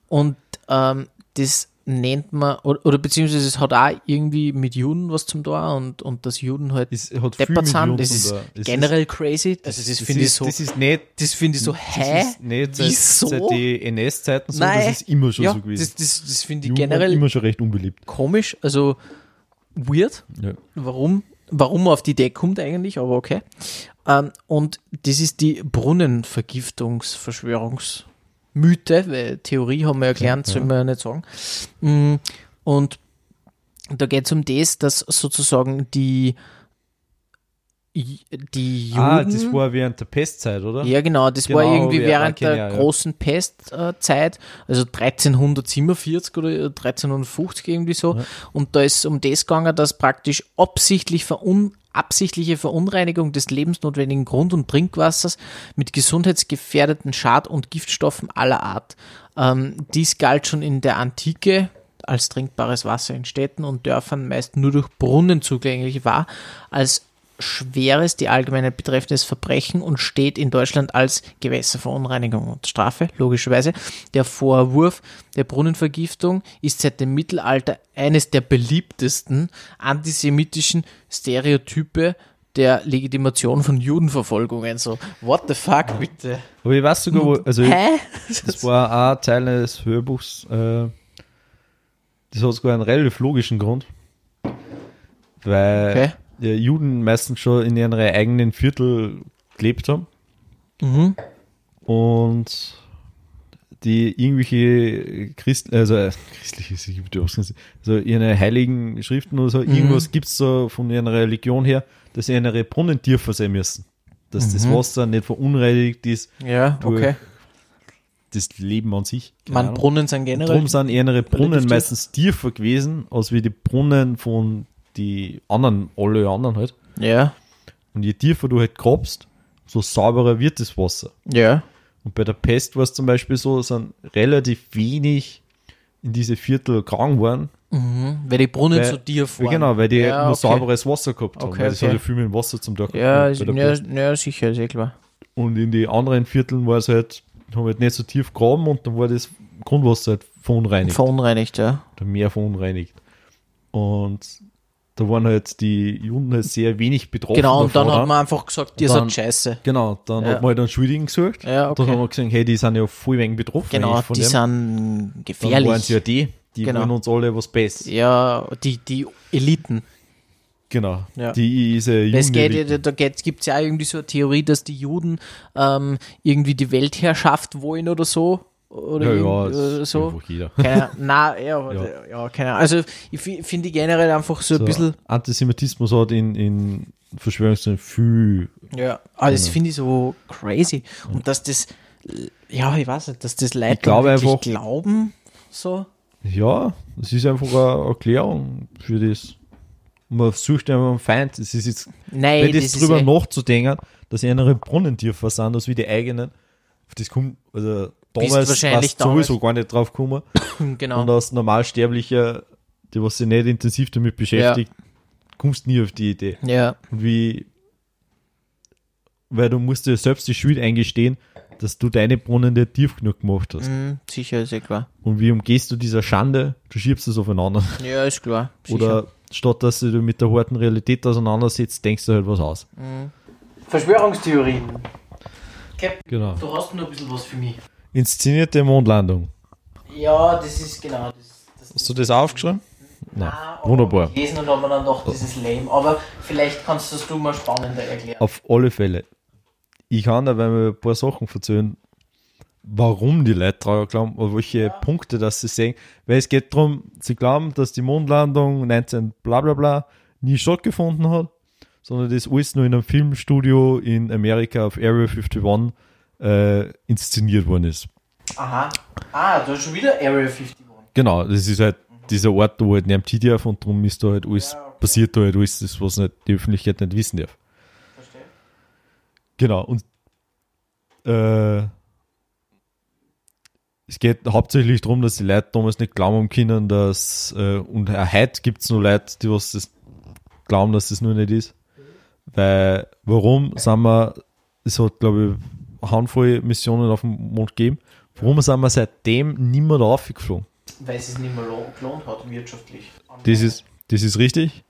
und ähm, das nennt man, oder, oder beziehungsweise es hat auch irgendwie mit Juden was zum da und, und dass Juden halt Es hat deppert sind, das ist. Es generell crazy. Also das, das finde ich ist- so, Das ist nicht, das finde ich so, hä? das ist nicht seit, Wieso? seit die NS-Zeiten so, Nein. das ist immer schon ja, so gewesen. das, das, das finde ich Juden generell immer schon recht unbeliebt. komisch, also weird. Ja. Warum, warum man auf die Idee kommt eigentlich, aber okay. Ähm, und das ist die Brunnenvergiftungsverschwörungsmythe, weil Theorie haben wir ja gelernt, soll man ja nicht sagen. Mm, Und da geht es um das, dass sozusagen die, die Juden. Ah, das war während der Pestzeit, oder? Ja, genau, das Genau, war irgendwie ja, während der ja. großen Pestzeit, also 1347 oder 1350 irgendwie so. Und da ist um das gegangen, dass praktisch absichtlich verun absichtliche Verunreinigung des lebensnotwendigen Grund- und Trinkwassers mit gesundheitsgefährdeten Schad- und Giftstoffen aller Art. Ähm, dies galt schon in der Antike als trinkbares Wasser in Städten und Dörfern meist nur durch Brunnen zugänglich war, als schweres die Allgemeinheit betreffendes Verbrechen und steht in Deutschland als Gewässerverunreinigung und Strafe, logischerweise. Der Vorwurf der Brunnenvergiftung ist seit dem Mittelalter eines der beliebtesten antisemitischen Stereotype der Legitimation von Judenverfolgungen. So, what the fuck, bitte? Aber ich weiß sogar, wo, also Hä? das war auch Teil des Hörbuchs. Äh, das hat sogar einen relativ logischen Grund. Weil Okay. Ja, Juden meistens schon in ihren eigenen Viertel gelebt haben Mhm. und die irgendwelche Christ, also äh, christliche, Ausgangs- also ihre heiligen Schriften oder so, Mhm. irgendwas gibt's so von ihrer Religion her, dass sie ihre Brunnen tiefer sein müssen. Dass das Wasser nicht verunreinigt ist Ja, okay. das Leben an sich. Man, Ahnung. Brunnen sind generell. Darum sind ihre Brunnen tief. meistens tiefer gewesen, als wie die Brunnen von die anderen, alle anderen halt. Ja, Und je tiefer du halt grabst, so sauberer wird das Wasser. ja. Und bei der Pest war es zum Beispiel so, sind relativ wenig in diese Viertel krank worden. Mhm. Weil die Brunnen Weil, so tief waren. Genau, weil die ja, nur okay. sauberes Wasser gehabt haben. Okay, weil das okay. hat ja viel mit Wasser zum Tag Ja, ist, ja, ja, sicher, ist eh klar. Und in die anderen Vierteln war es halt, haben halt nicht so tief graben und dann war das Grundwasser halt verunreinigt. Verunreinigt, ja. oder mehr verunreinigt. Und da waren halt die Juden halt sehr wenig betroffen. Genau, und dann davon. hat man einfach gesagt, ihr Dann- seid scheiße. Genau, dann Ja. hat man halt einen Schuldigen gesucht. Ja, okay. Dann haben wir gesehen, hey, die sind ja voll wenig betroffen. Genau, die dem. sind Dann waren gefährlich. sie ja die, die Genau. wollen uns alle was Besseres. ja, die, die Eliten. Genau, Ja. die diese Weil Es geht, Juden. da gibt es ja irgendwie so eine Theorie, dass die Juden ähm, irgendwie die Weltherrschaft wollen oder so. Oder Ja, ja, oder ist so. jeder. Keine, ja, Ja. ja. keine Ahnung. Also ich fi- finde generell einfach so ein So, bisschen, Antisemitismus hat in, in Verschwörungstheorien viel. ja, aber das Genau. finde ich so crazy. Und dass das, ja, ich weiß nicht, dass das Leute Ich glaube einfach- glauben, so. Ja, es ist einfach eine Erklärung für das. Man sucht einfach einen Feind. Es ist jetzt Nein, Weil das, das drüber nachzudenken, dass andere Brunnen tiefer sind als wie die eigenen, auf das kommt, also damals wahrscheinlich warst du sowieso gar nicht drauf gekommen. genau. Und als Normalsterblicher, die was sich nicht intensiv damit beschäftigt, kommst nie auf die Idee. Ja, Und wie, weil du musst dir selbst die Schuld eingestehen, dass du deine Brunnen nicht tief genug gemacht hast. mhm, sicher, ist ja klar. Und wie umgehst du dieser Schande? Du schiebst es aufeinander. Ja, ist klar. Sicher. Oder statt dass du dich mit der harten Realität auseinandersetzt, denkst du halt was aus. Verschwörungstheorien. Genau. Du hast nur ein bisschen was für mich. Inszenierte Mondlandung. Ja, das ist genau das. das Hast du das aufgeschrieben? Nein. aber Wunderbar. Lesen und haben dann doch, das ist lame. Aber vielleicht kannst das du mal spannender erklären. Auf alle Fälle. Ich kann da, wenn wir ein paar Sachen erzählen, warum die Leute daran glauben, oder welche Punkte das sie sehen. Weil es geht darum, sie glauben, dass die Mondlandung 19 bla bla bla nie stattgefunden hat, sondern das alles nur in einem Filmstudio in Amerika auf Area 51 äh, inszeniert worden ist. Aha. Ah, da ist schon wieder Area 51. Genau, das ist halt dieser Ort, wo halt neben TDF und darum ist da halt alles, Ja, okay. passiert da halt alles, das, was nicht, die Öffentlichkeit nicht wissen darf. Verstehe. Genau, und äh, es geht hauptsächlich darum, dass die Leute damals nicht glauben können, dass, äh, und auch heute gibt es noch Leute, die was das glauben, dass das nur nicht ist. Weil, warum sind wir, es hat, glaube ich, Handvoll Missionen auf dem Mond gegeben, warum sind wir seitdem nicht mehr da aufgeflogen? Weil es sich nicht mehr lo- gelohnt hat, wirtschaftlich. Das ist, das ist richtig.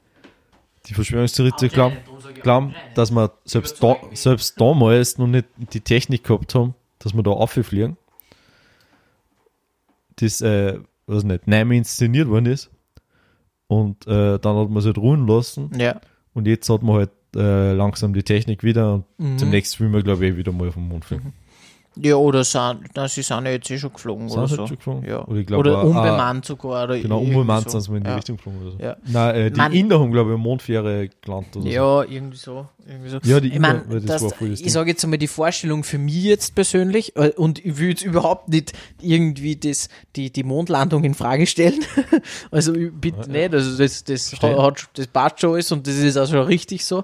Die Verschwörungstheoretiker glauben, glauben, dass wir selbst, da, selbst damals noch nicht die Technik gehabt haben, dass wir da auffliegen. Das, äh, weiß nicht, neu inszeniert worden ist. Und äh, dann hat man es halt ruhen lassen. Ja. Und jetzt hat man halt äh, langsam die Technik wieder. Und Mhm. demnächst will man, glaube ich, eh wieder mal auf den Mond fliegen. Ja, oder sind, na, sie sind ja jetzt eh schon geflogen Sind oder so. schon geflogen? Ja. Oder glaub, oder ah, unbemannt sogar. Oder Genau, unbemannt so. sind sie mal in die ja. Richtung geflogen. Oder so. Ja. Nein, äh, die Man- Inder haben, glaube ich, Mondfähre gelandet oder so. Ja, irgendwie so. Irgendwie so. Ja, die ich Inder, weil das das, ich sage jetzt einmal die Vorstellung für mich jetzt persönlich äh, und ich will jetzt überhaupt nicht irgendwie das, die, die Mondlandung in Frage stellen. also bitte nicht, also das, das, Verstehe. hat, das passt schon alles und das ist auch schon richtig so.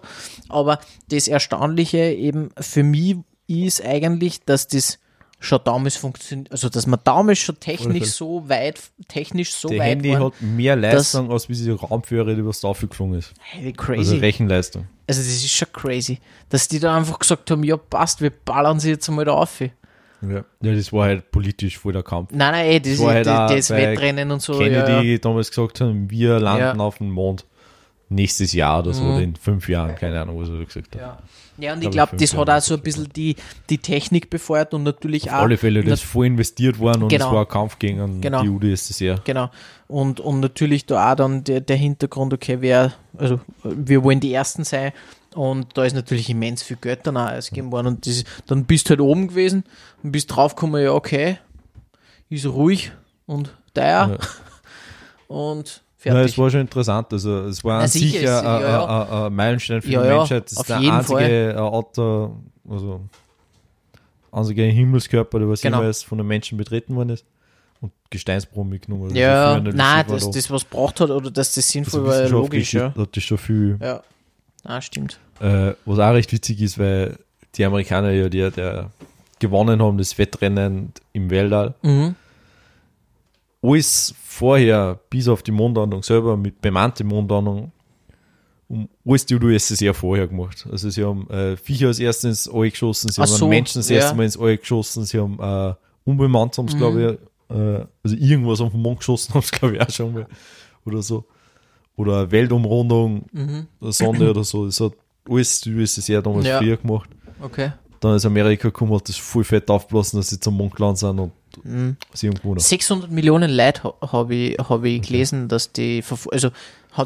Aber das Erstaunliche eben für mich ist eigentlich, dass das schon damals funktioniert, also dass man damals schon technisch so weit, technisch so Der weit Handy waren, hat mehr Leistung, als wie sie Raumführer, die was da geflogen ist. hey, Also crazy. Rechenleistung. Also das ist schon crazy, dass die da einfach gesagt haben, ja passt, wir ballern sie jetzt mal da auf. Nein, Ja. ja, das war halt politisch voll der Kampf. nein, ey, das, war ist halt das, das Wettrennen und so. Kennedy ja, ja. damals gesagt haben, wir landen Ja. auf dem Mond nächstes Jahr oder so, Mhm. oder in fünf Jahren, keine Ahnung, was er gesagt hat. Ja. ja, und Glaub ich glaube, ich, das fünf hat Jahre auch so ein bisschen die, die Technik befeuert und natürlich Auf auch. alle Fälle, das ist voll investiert worden und Genau. es war ein Kampf gegen Genau. die UdSSR. Genau. Und, und natürlich da auch dann der, der Hintergrund, okay, wer, also wir wollen die Ersten sein. Und da ist natürlich immens viel Geld dann auch ausgegeben worden. Und das, dann bist du halt oben gewesen und bist draufgekommen, ja, okay, ist ruhig und teuer Ja. und Fertig. es war schon interessant. Also, es war Na, sicher, ein, ja, ja. ein, ein, ein Meilenstein für Ja, die Menschheit. Das ist der einzige äh, Auto, also einzige Himmelskörper, der was Genau. jemals von einem Menschen betreten worden ist. Und Gesteinsproben mitgenommen. Also ja, nicht, nein, das, da- das, was braucht hat oder dass das sinnvoll also war, logisch, ja. hat das schon viel Ja, ah, stimmt. Äh, was auch recht witzig ist, weil die Amerikaner ja die, der gewonnen haben, das Wettrennen im Weltall. Mhm. Alles vorher, bis auf die Mondlandung selber, mit bemannte Mondlandung, um alles die UdSSR vorher gemacht. Also sie haben äh, Viecher als erstes ins All geschossen, sie Ach haben so, Menschen das ja. erste Mal ins All geschossen, sie haben äh, unbemannt haben sie, Mhm. glaube ich, äh, also irgendwas auf den Mond geschossen haben sie, glaube ich, auch schon mal. Oder so. Oder Weltumrundung, Mhm. eine Sonde oder so. Das hat alles die UdSSR damals Ja. früher gemacht. Okay. Dann ist Amerika gekommen, hat das voll fett aufblasen, dass sie zum Mond gelandet sind und Mhm. sie haben gewonnen. 600 Millionen Leute ha- habe ich, hab ich gelesen, dass die, also,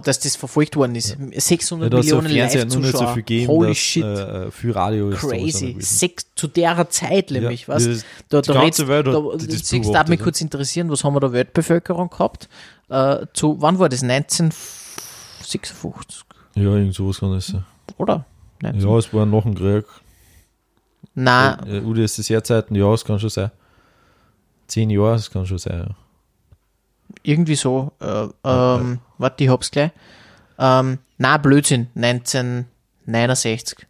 dass das verfolgt worden ist. 600 Ja, da ist ja Millionen so Live-Zuschauer. viel gegeben, Holy dass, shit. Äh, viel Radio ist. Crazy. Sechs, zu der Zeit nämlich, Ja, was? Da, da redst- Welt da, das das darf mich kurz interessieren, was haben wir da Weltbevölkerung gehabt? Äh, zu, wann war das? 1956, Ja, irgend sowas kann das sein. oder? 19? Ja, es war nach dem Krieg. Nein, Äh, UdSSR-Zeiten, ja, es kann schon sein. Zehn Jahre, es kann schon sein, ja. irgendwie so. Äh, ähm, warte, ich hab's gleich. Ähm, na, Blödsinn, 1969.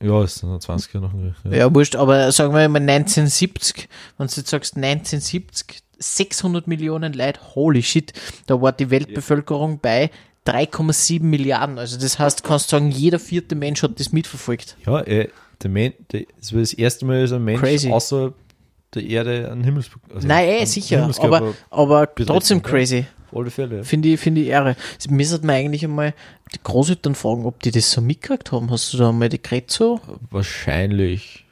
Ja, es sind noch 20 Jahre dem Krieg. Ja, wurscht, aber sagen wir mal 1970, wenn du jetzt sagst 1970, 600 Millionen Leute, holy shit, da war die Weltbevölkerung bei 3,7 Milliarden. Also das heißt, du kannst sagen, jeder vierte Mensch hat das mitverfolgt. Ja, äh, der Men der, es war das erste Mal, dass ein Mensch Crazy. außerhalb der Erde einen Himmels... Also Nein, eh, sicher, aber, aber trotzdem crazy. Auf alle Fälle. ja. Finde ich, finde ich Ehre. Mir sollte man eigentlich einmal die Großeltern fragen, ob die das so mitgekriegt haben. Hast du da mal die so? Wahrscheinlich.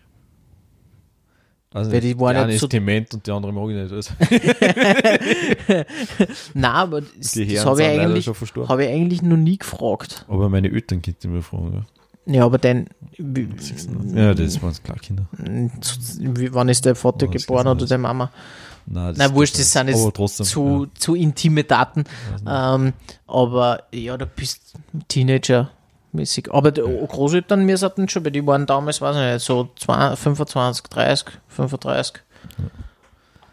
Also Weil die waren nicht ist dement und die andere mag ich nicht. Also, Nein, aber das, das habe ich, eigentlich- habe ich eigentlich noch nie gefragt. Aber meine Eltern könnten mir fragen. Ja, aber dann, Ja, ja das waren klar Kinder. wie, wann ist der Vater Oh, geboren oder die Mama? Nein, das Na, wurscht, das sind jetzt trotzdem, zu, zu intime Daten. Ähm, aber ja, du bist Teenager-mäßig. Aber die Großeltern, wir hatten schon, weil die waren damals, weiß ich nicht, so 20, 25, 30, 35.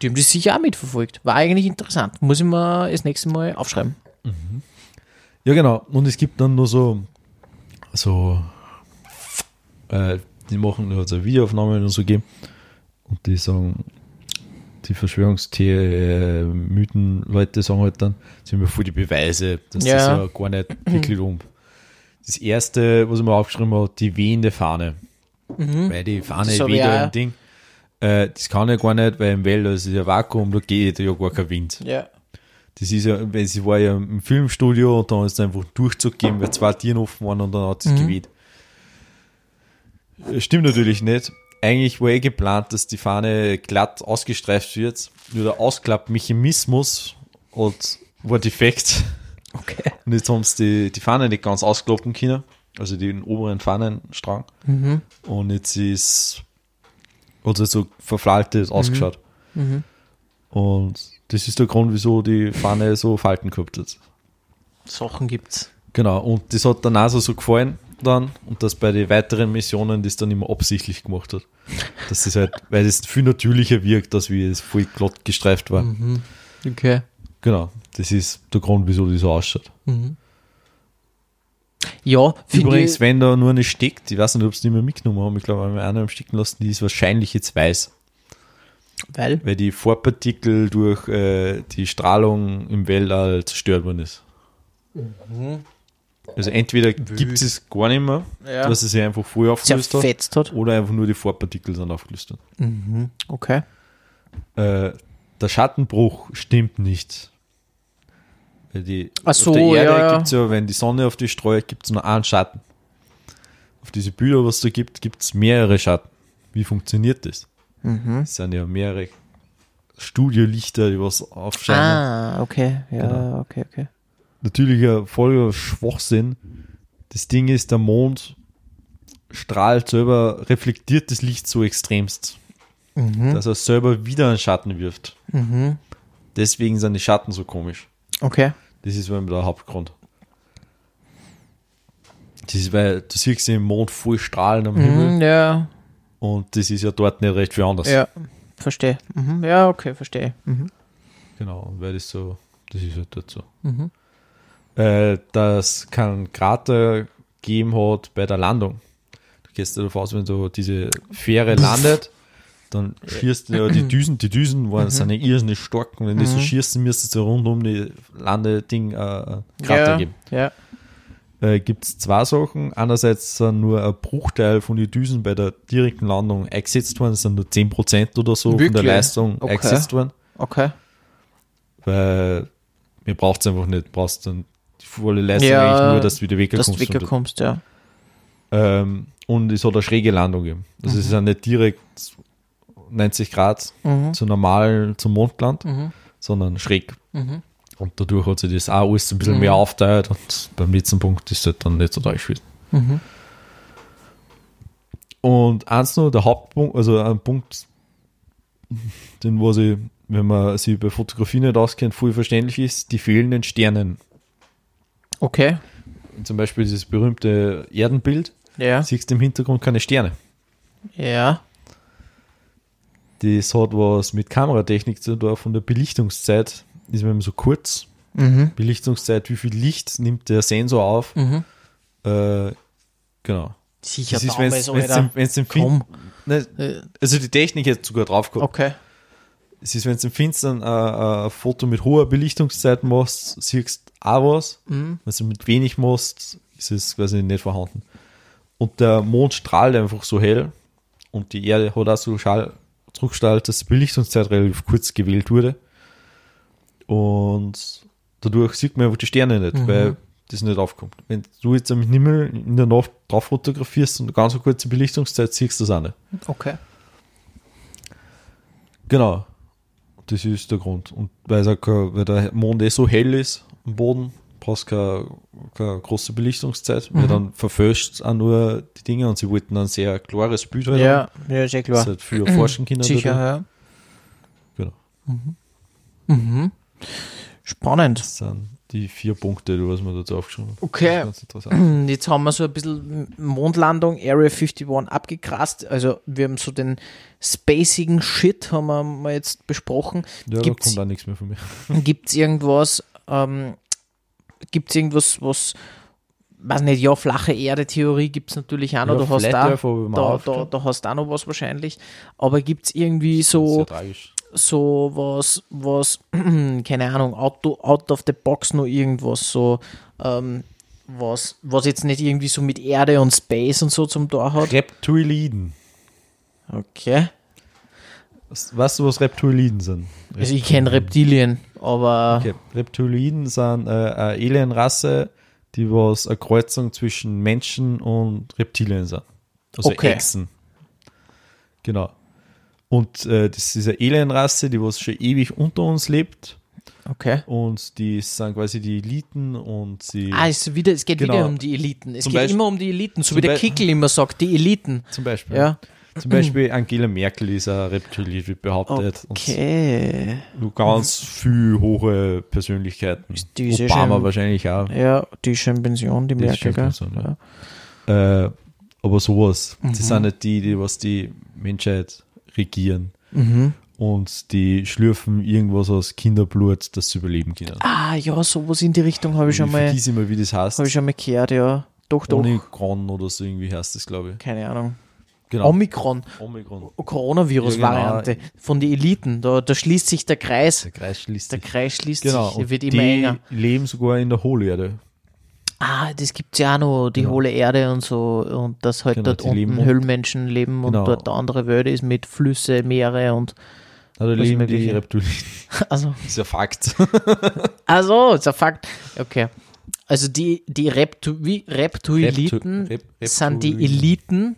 Die haben das sicher auch mitverfolgt. War eigentlich interessant. Muss ich mir das nächste Mal aufschreiben. Ja. ja, genau. Und es gibt dann nur so, so, äh, die machen nur so Videoaufnahmen und so gegeben. Und die sagen, die Verschwörungstheorie-Mythen-Leute sagen halt dann, haben ja voll die Beweise, dass das Ja. ja gar nicht wirklich um. Das erste, was ich mir aufgeschrieben habe, die wehende Fahne. Weil die Fahne weht ich ja ein Ding. Äh, das kann ja gar nicht, weil im Wälder ist ja Vakuum, da geht ja gar kein Wind. Ja. Das ist ja, weil sie war ja im Filmstudio und dann ist es einfach Durchzug gegeben, weil zwei Tieren offen waren und dann hat es geweht. Stimmt natürlich nicht. Eigentlich war eh geplant, dass die Fahne glatt ausgestreift wird. Nur der Ausklappmechanismus hat, war defekt. Okay. Und jetzt haben sie die, die Fahne nicht ganz ausklappen können. Also den oberen Fahnenstrang. Und jetzt ist, hat es so verflaltet ausgeschaut. Und das ist der Grund, wieso die Fahne so Falten gehabt hat. Sachen gibt's. Genau, und das hat der NASA so gefallen dann und dass bei den weiteren Missionen das dann immer absichtlich gemacht hat. Dass das halt, weil das viel natürlicher wirkt, als wie es voll glatt gestreift war. Okay. Genau, das ist der Grund, wieso die so ausschaut. Ja, finde Übrigens, wenn da nur eine steckt, ich weiß nicht, ob sie die mehr mitgenommen haben, ich glaube, wir haben einer am stecken lassen, die ist wahrscheinlich jetzt weiß. Weil? weil die Vorpartikel durch äh, die Strahlung im Weltall zerstört worden ist. Also entweder gibt es gar nicht mehr, Ja. dass es sich einfach voll aufgelöst hat, hat. oder einfach nur die Vorpartikel sind aufgelöst. worden. Okay. Äh, der Schattenbruch stimmt nicht. Die, Ach so, auf der Erde ja, ja. gibt es ja, wenn die Sonne auf die streut, gibt es nur einen Schatten. Auf diese Bilder, was es da gibt, gibt es mehrere Schatten. Wie funktioniert das? Mhm. Es sind ja mehrere Studiolichter, die was aufscheinen. Ah, okay. Ja, Genau. okay, okay. Natürlich ein voller Schwachsinn. Das Ding ist, der Mond strahlt selber, reflektiert das Licht so extremst, dass er selber wieder einen Schatten wirft. Mhm. Deswegen sind die Schatten so komisch. Okay. Das ist der Hauptgrund. Das ist, weil du siehst den Mond voll strahlen am Himmel Mhm, ja, und das ist ja dort nicht recht viel anders. ja. Verstehe. Mhm. Ja, okay, verstehe. Mhm. Genau, weil das so, das ist halt dort so. Mhm. Äh, dass keinen Krater gegeben hat bei der Landung. Du gehst ja davon aus, wenn so diese Fähre landet, dann schießt du ja die Düsen, die Düsen waren, sind ja irrsinnig stark und wenn die so schießen, müsstest du rund um die Landeding äh, einen Krater ja, geben. Ja. äh, gibt es zwei Sachen. Einerseits sind nur ein Bruchteil von den Düsen bei der direkten Landung eingesetzt worden, es sind nur 10% oder so von Wirklich? der Leistung Okay. eingesetzt worden, Okay. weil mir braucht es einfach nicht, brauchst dann die volle Leistung Ja, eigentlich nur, dass du wieder Dass du wegkommst. Und, wegkommst, ja. ähm, und es hat eine schräge Landung gegeben. Also es ist ja nicht direkt 90 Grad Mhm. zu normal zum Mond gelandet, Mhm. sondern schräg. Mhm. Und dadurch hat sich das auch alles ein bisschen Mhm. mehr aufteilt und beim letzten Punkt ist es halt dann nicht so deutlich gewesen. Mhm. Und eins noch, der Hauptpunkt, also ein Punkt, den was ich, wenn man sich bei Fotografie nicht auskennt, voll verständlich ist, die fehlenden Sternen. Okay. Zum Beispiel dieses berühmte Erdenbild, Ja. siehst du im Hintergrund keine Sterne. Ja. Das hat was mit Kameratechnik zu tun, von der Belichtungszeit ist man so kurz. Mhm. Belichtungszeit, wie viel Licht nimmt der Sensor auf? Mhm. Äh, genau. Sicher Das ist, wenn es Alter. wenn's im ne, Äh, also die Technik jetzt sogar drauf gehabt. Okay. Es ist, wenn du im Finstern äh, ein Foto mit hoher Belichtungszeit machst, siehst du auch was. Mhm. Wenn du mit wenig machst, ist es quasi nicht vorhanden. Und der Mond strahlt einfach so hell und die Erde hat auch so Schall zurückgestrahlt, dass die Belichtungszeit relativ kurz gewählt wurde. Und dadurch sieht man einfach die Sterne nicht, weil das nicht aufkommt. Wenn du jetzt am Himmel in der Nacht drauf fotografierst und eine ganz kurze Belichtungszeit siehst du das auch nicht. Okay. Genau. Das ist der Grund. Und weil, auch weil der Mond eh so hell ist am Boden, brauchst du keine, keine große Belichtungszeit, weil dann verfälscht auch nur die Dinge und sie wollten ein sehr klares Bild halt haben. Ja, ja, ist ja Das klar. hat für Forschenkinder Sicher, ja. Genau. Mhm. Spannend. Das sind die vier Punkte, die was wir dazu aufgeschrieben haben. Okay. Jetzt haben wir so ein bisschen Mondlandung, Area 51 abgekrast. Also wir haben so den spacigen Shit haben wir mal jetzt besprochen. Ja, Gibt's- da kommt auch nichts mehr von mir. Gibt es irgendwas, ähm, gibt es irgendwas, was, weiß nicht, ja, flache Erde-Theorie gibt es natürlich auch noch, Ja, da hast da, mir da, da, da hast du auch noch was wahrscheinlich. Aber gibt es irgendwie so, tragisch. So was, was, keine Ahnung, out, out of the box noch irgendwas, so, ähm, was, was jetzt nicht irgendwie so mit Erde und Space und so zum Tor hat. Reptiliden. Okay. Was- Weißt du, was Reptiliden sind? Also ich kenne Reptilien, aber Okay. Reptiliden sind äh, eine Alienrasse, die was eine Kreuzung zwischen Menschen und Reptilien sind. Also Okay. Echsen. Genau. Und äh, das ist eine Alienrasse, die was schon ewig unter uns lebt. okay. Und die sind quasi die Eliten und sie Ah, es, wieder, es geht Genau. wieder um die Eliten. Es Zum geht Beispiel- immer um die Eliten, so wie der Be- Kickel immer sagt, die Eliten. zum Beispiel. Ja. Zum Beispiel Angela Merkel ist ein Reptilid, wird behauptet. Okay. Und nur ganz viel hohe Persönlichkeiten. Die ja Obama schon- wahrscheinlich auch. Ja, die ist schon in Pension, die Die Merkel? Pension, ja. Äh, aber sowas. Mhm. Das sind nicht die, die was die Menschheit regieren. Mhm. Und die schlürfen irgendwas aus Kinderblut, das sie überleben können. Ah, ja, sowas in die Richtung habe ich schon ich mal, vergesse immer, wie das heißt. habe ich schon mal gehört, ja. Doch, doch. Omikron oder so irgendwie heißt das, glaube ich. Keine Ahnung. Genau. Omikron, Omikron. Coronavirus-Variante von den Eliten. Da, da schließt sich der Kreis. Der Kreis schließt Der sich. Kreis schließt Genau. sich, der wird die immer enger. leben sogar in der Hohlerde. Ah, das gibt's ja auch noch, die Genau. hohle Erde und so. Und dass halt Genau, dort die leben unten un- Höhlenmenschen leben und Genau. dort eine andere Welt ist mit Flüsse, Meere und Was leben die. Reptilien. also, Das ist ja Fakt. also, ist ein Fakt. Okay. Also die, die Reptu wie Reptoiliten Reptu- Rep- sind die. Eliten,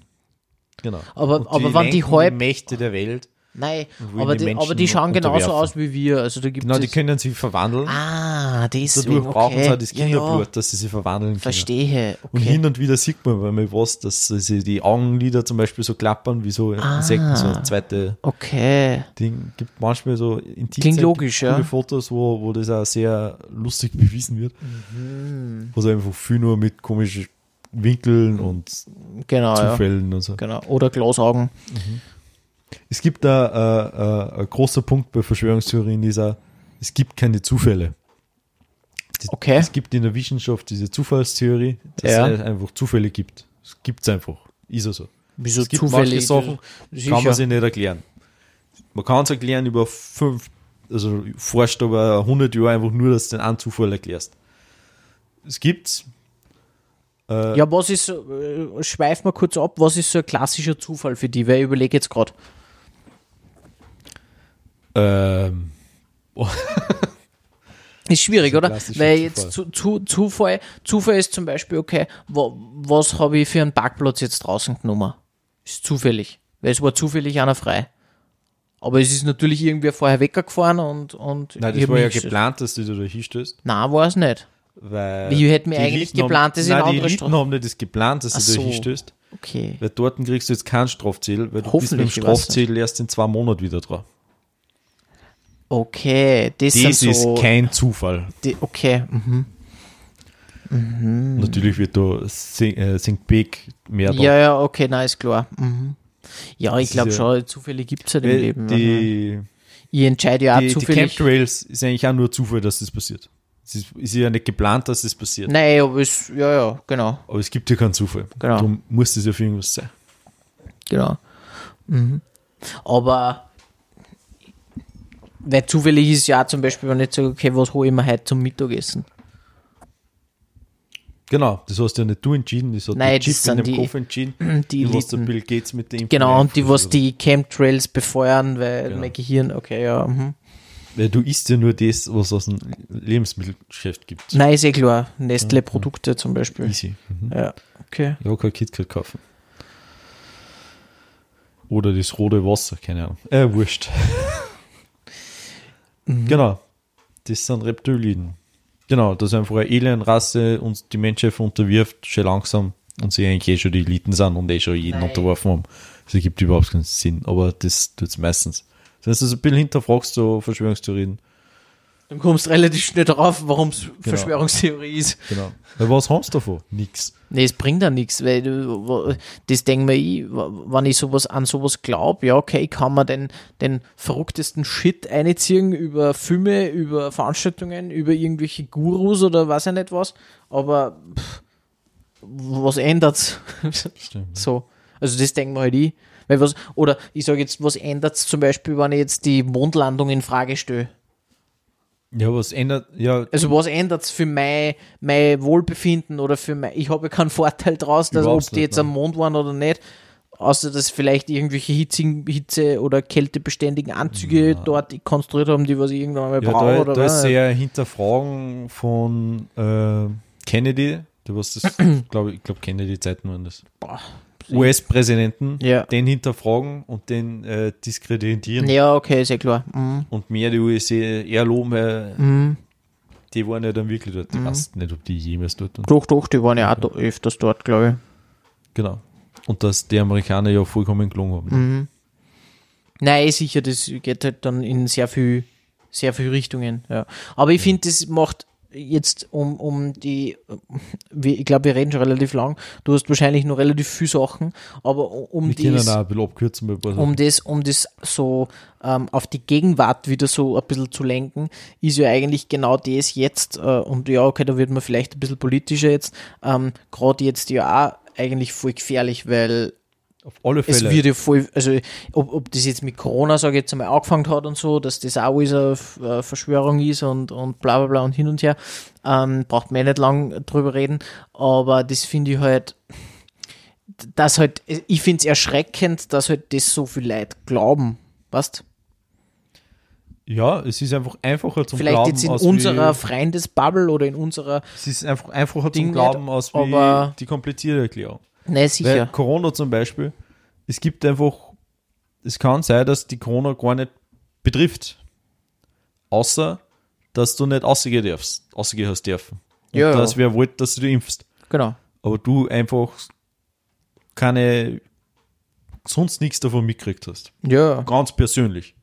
Genau. aber, Und aber wenn die halb Mächte der Welt. Nein, Und aber die die, aber die schauen genauso aus wie wir. Also da gibt Genau, die können sich verwandeln. Ah, deswegen. Dadurch brauchen okay. sie auch das Ja, Kinderblut, ja, dass sie sich verwandeln können. verstehe. Und Okay. hin und wieder sieht man, weil man was, dass sie die Augenlider zum Beispiel so klappern, wie so Ah. Insekten, so ein zweite Okay. Ding. Gibt manchmal so in Klingt logisch, ja. Fotos, wo, wo das auch sehr lustig bewiesen wird. Mhm. Wo sie einfach viel nur mit komischen Winkeln und Genau, ja. Zufällen und so. Genau. Oder Glasaugen. Es gibt da äh, äh, ein großer Punkt bei Verschwörungstheorien, dieser, es gibt keine Zufälle. Die- Okay. Es gibt in der Wissenschaft diese Zufallstheorie, dass Ja. es einfach Zufälle gibt. Es gibt es einfach. Ist ja so. Wieso es gibt zufällig? manche Sachen, Sicher. kann man sich nicht erklären. Man kann es erklären über fünf, also forscht aber 100 Jahre einfach nur, dass du den einen Zufall erklärst. Es gibt's. Äh, Ja, was ist, äh, schweif mal kurz ab, was ist so ein klassischer Zufall für die? Weil ich überlege jetzt gerade. Ähm, Ist schwierig, ist oder? Weil jetzt zu, zu, Zufall, Zufall ist zum Beispiel, okay, wa, was habe ich für einen Parkplatz jetzt draußen genommen? Ist zufällig. Weil es war zufällig einer frei. Aber es ist natürlich irgendwer vorher weggefahren und, und nein, das war ja geplant, dass du da hinstößt. Nein, war es nicht. Weil Ich hätte mir eigentlich Eliten geplant, dass ich in Nein, die Stra- haben nicht das geplant, dass du so. da hinstößt. Okay. Weil dort kriegst du jetzt keinen Strafzettel, weil du bist mit dem Strafzettel erst in zwei Monaten wieder dran. Okay, das, Das so. ist kein Zufall. die, okay, mhm. Natürlich wird da Sing, äh, St. Beck mehr da. Ja, ja, okay, na, ist klar. Mhm. Ja, ich glaube ja- schon, Zufälle gibt es halt im Weil Leben. mhm. die, Ich entscheide ja auch die, die zufällig. Chemtrails ist eigentlich auch nur Zufall, dass das passiert. Es ist, ist ja nicht geplant, dass das passiert. Nein, aber es, ja, ja, genau, Aber es gibt ja keinen Zufall. Genau. Darum muss das ja für irgendwas sein. genau. Mhm. Aber weil zufällig ist ja zum Beispiel, wenn ich sage, okay, was hole ich mir heute zum Mittagessen? Genau, das hast ja nicht du entschieden, das hat Nein, das Chip in dem die- Kopf entschieden. Die was der Eliten. Bill Gates mit dem Genau, und die, was die Chemtrails befeuern, weil Genau. mein Gehirn, okay, ja. Mhm. Weil du isst ja nur das, was aus dem Lebensmittelgeschäft gibt. Nein, ist eh klar. Nestle-Produkte zum Beispiel. Easy. Mhm. Ja, okay. Ja, kein KitKat kaufen. Oder das rote Wasser, keine Ahnung. Äh, wurscht. Mhm. Genau. Das sind Reptilien. Genau, das ist einfach eine Alienrasse und die Menschheit unterwirft schon langsam und sie eigentlich eh schon die Eliten sind und eh schon jeden Nein. unterworfen haben. Das ergibt überhaupt keinen Sinn, aber das tut es meistens. Wenn du das ein bisschen hinterfragst, so Verschwörungstheorien, Dann kommst du relativ schnell drauf, warum es Genau. Verschwörungstheorie ist. genau. Weil was haben sie davon? Nix. Nee, es bringt ja nichts, weil du, das denke mir ich, wenn ich sowas an sowas glaube, ja, okay, kann mir den, den verrücktesten Shit einziehen über Filme, über Veranstaltungen, über irgendwelche Gurus oder weiß ich nicht was, aber pff, was ändert's? Stimmt. so. Also das denken wir halt ich. Weil was, oder ich sage jetzt, was ändert's zum Beispiel, wenn ich jetzt die Mondlandung in Frage stelle? Ja, was ändert, ja, Also was ändert's für mein, mein Wohlbefinden oder für mein, ich habe ja keinen Vorteil draus, dass ob die nicht, jetzt ne? am Mond waren oder nicht, außer dass vielleicht irgendwelche hitzigen, Hitze- oder kältebeständigen Anzüge dort konstruiert haben, die was ich irgendwann mal Ja, brauche da, oder da ist was. sehr Hinterfragen von äh, Kennedy, du was das, glaube ich, glaube Kennedy-Zeiten waren das. Boah. US-Präsidenten, Ja. den hinterfragen und den äh, diskreditieren Ja, okay, sehr klar. Mhm. und mehr die USA eher loben, weil Mhm. die waren ja dann wirklich dort. Ich weiß nicht, ob die jemals dort waren. Doch, doch, die waren ja auch da öfters dort, glaube Genau. Und dass die Amerikaner ja vollkommen gelungen haben. ich. Mhm. Nein, eh sicher, das geht halt dann in sehr viel, sehr viel Richtungen, ja. Aber ich finde, das macht jetzt um, um die, wir, ich glaube, wir reden schon relativ lang. Du hast wahrscheinlich noch relativ viele Sachen, aber um Wir ein bisschen abkürzen paar um das, um das so ähm, auf die Gegenwart wieder so ein bisschen zu lenken, ist ja eigentlich genau das jetzt, äh, und ja, okay, da wird man vielleicht ein bisschen politischer jetzt, ähm, gerade jetzt ja auch eigentlich voll gefährlich, weil Auf alle Es Fälle. wird ja voll, also ob, ob das jetzt mit Corona, sage ich jetzt einmal, angefangen hat und so, dass das auch alles eine Verschwörung ist und, und bla bla bla und hin und her, ähm, braucht man eh nicht lang drüber reden, aber das finde ich halt, dass halt, ich finde es erschreckend, dass halt das so viele Leute glauben, weißt ja, es ist einfach einfacher zum Vielleicht Glauben jetzt in unserer Freundesbubble oder in unserer, Es ist einfach einfacher Ding zum Glauben nicht, als wie aber- die komplizierte Erklärung. Ne Weil sicher, Corona zum Beispiel, es gibt einfach, es kann sein, dass die Corona gar nicht betrifft. Außer, dass du nicht rausgehen darfst, rausgehen hast dürfen. Und Ja, ja. dass wer wollte, dass du dich impfst. genau, Aber du einfach keine, sonst nichts davon mitgekriegt hast. ja, Ganz persönlich.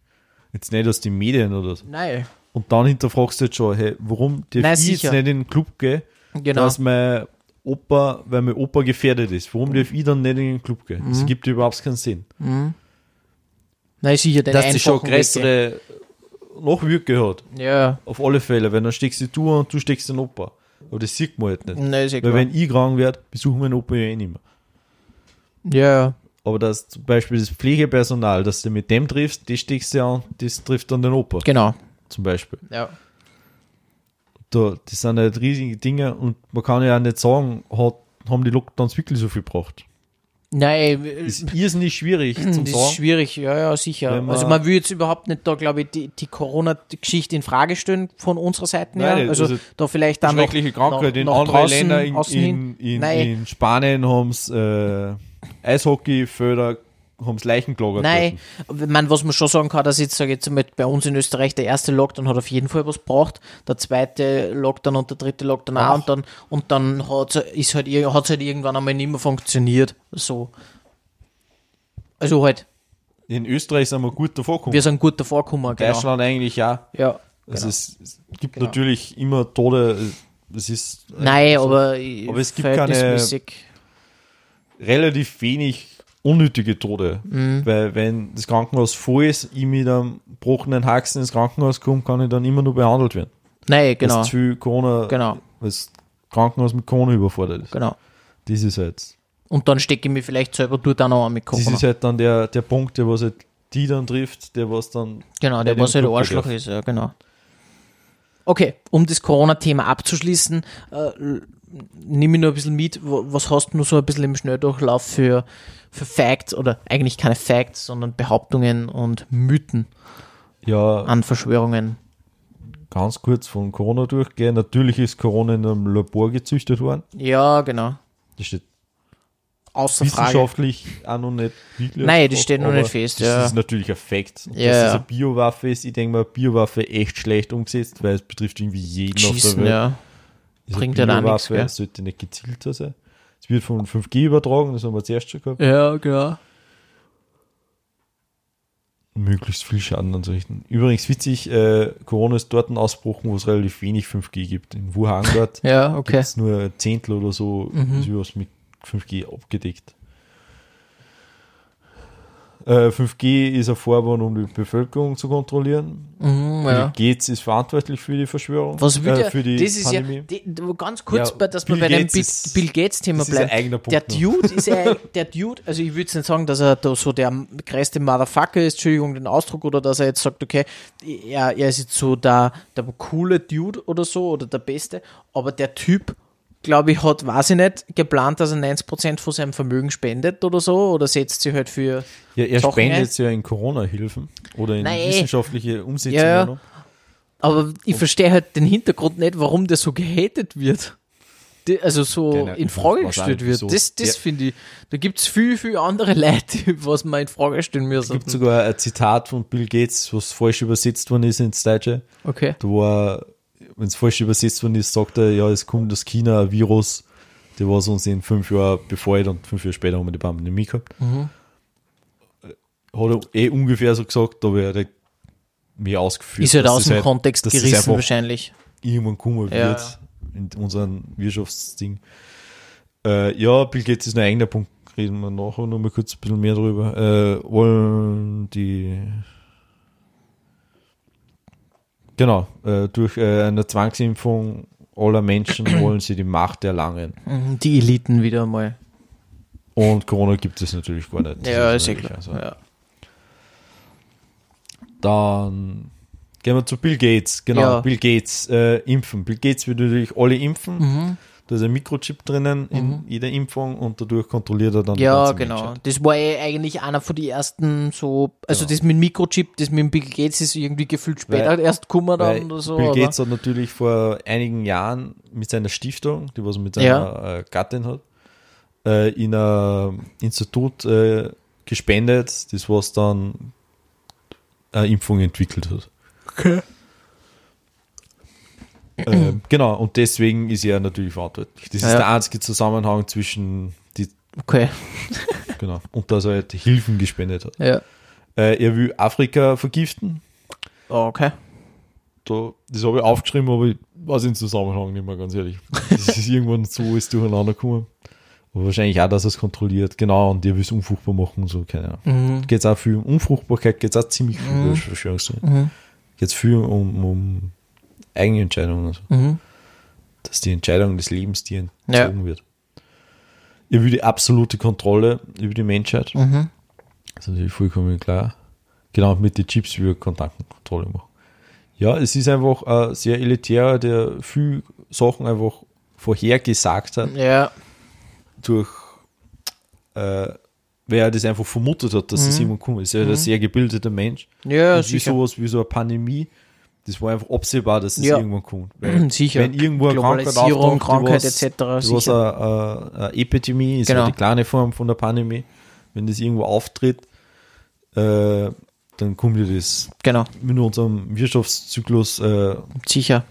Jetzt nicht aus den Medien oder so. nein, Und dann hinterfragst du jetzt schon, hey, warum darf Nein, ich sicher. jetzt nicht in den Club gehen, genau, dass mein Opa, weil mein Opa gefährdet ist. Warum darf ich dann nicht in den Club gehen? Mhm. Das gibt überhaupt keinen Sinn. nein, sicher, den Dass das schon größere Nachwirkungen hat. ja, Auf alle Fälle. Wenn dann steckst du und du steckst den Opa. Aber das sieht man halt nicht. nein, ist ja Weil klar. wenn ich krank werde, besuchen meinen Opa ja eh nicht mehr. ja, Aber dass zum Beispiel das Pflegepersonal, dass du mit dem triffst, das steckst du an, das trifft dann den Opa. genau, Zum Beispiel. ja. Da, das sind halt riesige Dinge und man kann ja auch nicht sagen, hat, haben die Lockdowns wirklich so viel gebracht. Nein, Das ist irrsinnig schwierig das zum ist sagen. schwierig, ja, ja, sicher. Man- also man will jetzt überhaupt nicht da, glaube ich, die, die Corona-Geschichte in Frage stellen von unserer Seite her. Nein, Also, also da vielleicht dann noch, Schreckliche Krankheit. nach- in anderen Ländern, in, in, in, in Spanien haben es äh, Eishockeyfelder, haben es Leichen gelagert. Nein, ich meine, was man schon sagen kann, dass jetzt, sage ich jetzt mal, bei uns in Österreich der erste Lockdown hat auf jeden Fall was gebracht, der zweite Lockdown und der dritte Lockdown auch, Ach. und dann, und dann hat's, ist halt, hat's halt irgendwann einmal nicht mehr funktioniert, so. Also halt, In Österreich sind wir gut davor gekommen. wir sind gut davor gekommen, genau. Deutschland eigentlich auch. Ja, Also genau. es, es gibt Genau. natürlich immer Tode. Es ist Nein, so aber, Aber es gibt keine- relativ wenig unnötige Tode. Mhm. Weil wenn das Krankenhaus voll ist, ich mit einem gebrochenen Haxen ins Krankenhaus komme, kann ich dann immer nur behandelt werden. Nein, Weil genau, es zu Corona, genau, weil das Krankenhaus mit Corona überfordert ist. genau. Das ist halt, Und dann stecke ich mich vielleicht selber dort auch noch an mit das Corona. ist halt dann der, der Punkt, der was halt die dann trifft, der was dann Genau, der was halt Club Arschloch betrifft. ist, ja, genau. Okay, um das Corona-Thema abzuschließen, äh, nehme ich nur ein bisschen mit, was hast du nur so ein bisschen im Schnelldurchlauf für, für Facts oder eigentlich keine Facts, sondern Behauptungen und Mythen ja an Verschwörungen? ganz kurz von Corona durchgehen. Natürlich ist Corona in einem Labor gezüchtet worden. Ja, genau. Das steht Außer Frage. wissenschaftlich auch noch nicht wirklich Nein, das steht noch nicht fest, Das ja. ist natürlich ein Fakt. Und Ja, dass das ja. eine Biowaffe ist, ich denke mal, Biowaffe echt schlecht umgesetzt, weil es betrifft irgendwie jeden auf der Schießen, Welt. ja. Bringt ja da nichts, gell? sollte nicht gezielter sein. Es wird von 5G übertragen, das haben wir zuerst schon gehabt. Ja, genau. Möglichst viel Schaden anzurichten. Übrigens witzig, äh, Corona ist dort ein Ausbruch, wo es relativ wenig 5G gibt. In Wuhan dort Ja, gibt okay. es nur ein Zehntel oder so, Mhm. ist überhaupt mit 5G abgedeckt. Äh, 5G ist eine Vorwand, um die Bevölkerung zu kontrollieren. Mhm, ja. Bill Gates ist verantwortlich für die Verschwörung. Was will äh, der, für die das ist Pandemie. ja, die, ganz kurz, Ja, dass Bill wir bei dem Gates ist- Bill Gates Thema das ist ein bleiben. eigener Punkt Der. Dude ist ja, der Dude, also ich würde jetzt nicht sagen, dass er da so der größte Motherfucker ist, Entschuldigung den Ausdruck, oder dass er jetzt sagt, okay, er, er ist jetzt so der, der coole Dude oder so, oder der Beste, aber der Typ, glaube ich, hat, weiß ich nicht, geplant, dass er 90% von seinem Vermögen spendet oder so, oder setzt sich halt für, Ja, er Sachen spendet ein. es ja in Corona-Hilfen oder in Nein. wissenschaftliche Umsetzungen. Ja, ja. aber ich verstehe halt den Hintergrund nicht, warum der so gehatet wird. Die- Also so Keine- in Frage gestellt wird. wieso. Das, das Ja. finde ich, da gibt es viel, viel andere Leute, was man in Frage stellen Es müssen. gibt sogar ein Zitat von Bill Gates, was falsch übersetzt worden ist ins Deutsche. Okay. Da war, wenn es falsch übersetzt worden ist, sagt er, ja, es kommt aus China ein Virus, der was uns in fünf Jahren befeuert und fünf Jahre später haben wir die Pandemie gehabt. Mhm. Hat er eh ungefähr so gesagt, aber er hat mehr ausgeführt. Ist halt aus das dem halt- Kontext das gerissen wahrscheinlich. irgendwann kommen Ja, wird in unserem Wirtschaftsding. Äh, ja, Bill Gates ist ein eigener Punkt, reden wir nachher noch mal kurz ein bisschen mehr drüber. Äh, wollen die genau, äh, durch äh, eine Zwangsimpfung aller Menschen wollen sie die Macht erlangen. Mhm, Die Eliten wieder mal. Und Corona gibt es natürlich gar nicht. Das Ja, ist ist eh klar. Also, Ja. Dann gehen wir zu Bill Gates. Genau, Ja. Bill Gates äh, impfen. Bill Gates will natürlich alle impfen. Mhm. Da ist ein Mikrochip drinnen in jeder Impfung und dadurch kontrolliert er dann die Ja, genau. Menschheit. Das war eh eigentlich einer von den ersten so, also Genau. das mit dem Mikrochip, das mit dem Bill Gates ist irgendwie gefühlt später Weil- erst gekommen Weil dann oder so. Bill Gates hat natürlich vor einigen Jahren mit seiner Stiftung, die was mit seiner Ja. äh, Gattin hat, äh, in ein Institut äh, gespendet, das was dann eine Impfung entwickelt hat. Okay. Ähm, genau, und deswegen ist er natürlich verantwortlich. Das ist Ja. der einzige Zusammenhang zwischen die, Okay. genau, und dass er halt Hilfen gespendet hat. Ja. Äh, er will Afrika vergiften. Okay. Da, das habe ich aufgeschrieben, aber ich weiß den Zusammenhang nicht mehr, ganz ehrlich. Das ist irgendwann so ist durcheinander gekommen. Aber wahrscheinlich auch, dass er es kontrolliert. Genau, und der will es unfruchtbar machen, so, keine Ahnung. Mhm. Geht es auch viel um Unfruchtbarkeit, geht es auch ziemlich viel Mhm. über Verschwörungstheorien. Mhm. Geht es viel um, um eigene Entscheidungen, also, Mhm. dass die Entscheidung des Lebens dir Ja. entzogen wird. Er will die absolute Kontrolle über die Menschheit. Mhm. Das ist natürlich vollkommen klar. Genau, mit den Chips will er Kontaktenkontrolle machen. Ja, es ist einfach ein sehr elitär, der viel Sachen einfach vorhergesagt hat, Ja. durch, äh, wer er das einfach vermutet hat, dass es jemand kommt. Ist ja ein sehr gebildeter Mensch. Mhm. Ja, Und wie sicher. sowas wie so eine Pandemie, das war einfach absehbar, dass es Ja. irgendwann kommt. Weil Sicher. Wenn irgendwo eine Krankheit auftaucht, Krankheit was- etc. sicher. eine, eine, Epidemie ist, Genau. ja die kleine Form von der Pandemie. Wenn das irgendwo auftritt, äh, dann kommt ja das Genau. mit unserem Wirtschaftszyklus äh, Sicher.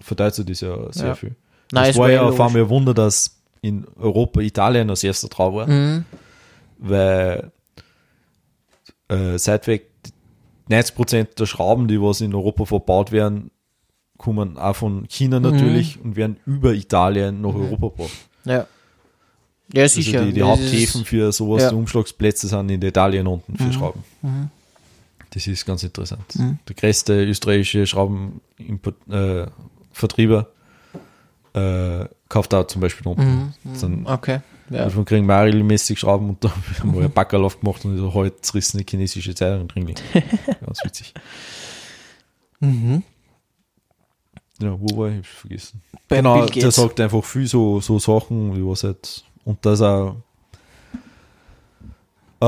verteilt sich das ja sehr Ja. viel. Nein, das es war ja auf einmal ein Wunder, dass in Europa Italien als erster drauf war, Mhm. weil äh, seitweg 90% der Schrauben, die was in Europa verbaut werden, kommen auch von China Mhm. natürlich und werden über Italien nach Europa gebracht. Ja. Ja, sicher. Also die, die Das Haupthäfen für sowas, Ja. die Umschlagsplätze sind in Italien unten für Mhm. Schrauben. Mhm. Das ist ganz interessant. Mhm. Der größte österreichische Schraubenvertrieber äh, kauft auch zum Beispiel unten. Mhm. Okay. Ja. Davon kriegen wir auch regelmäßig Schrauben und da haben wir einen Backerl aufgemacht und so heute zerrissene chinesische Zeitung drin. liegen. Ganz witzig. Mhm. Ja, wo war ich? Ich hab's vergessen. Bei genau, der sagt einfach viel so, so Sachen, wie was halt, und das auch äh,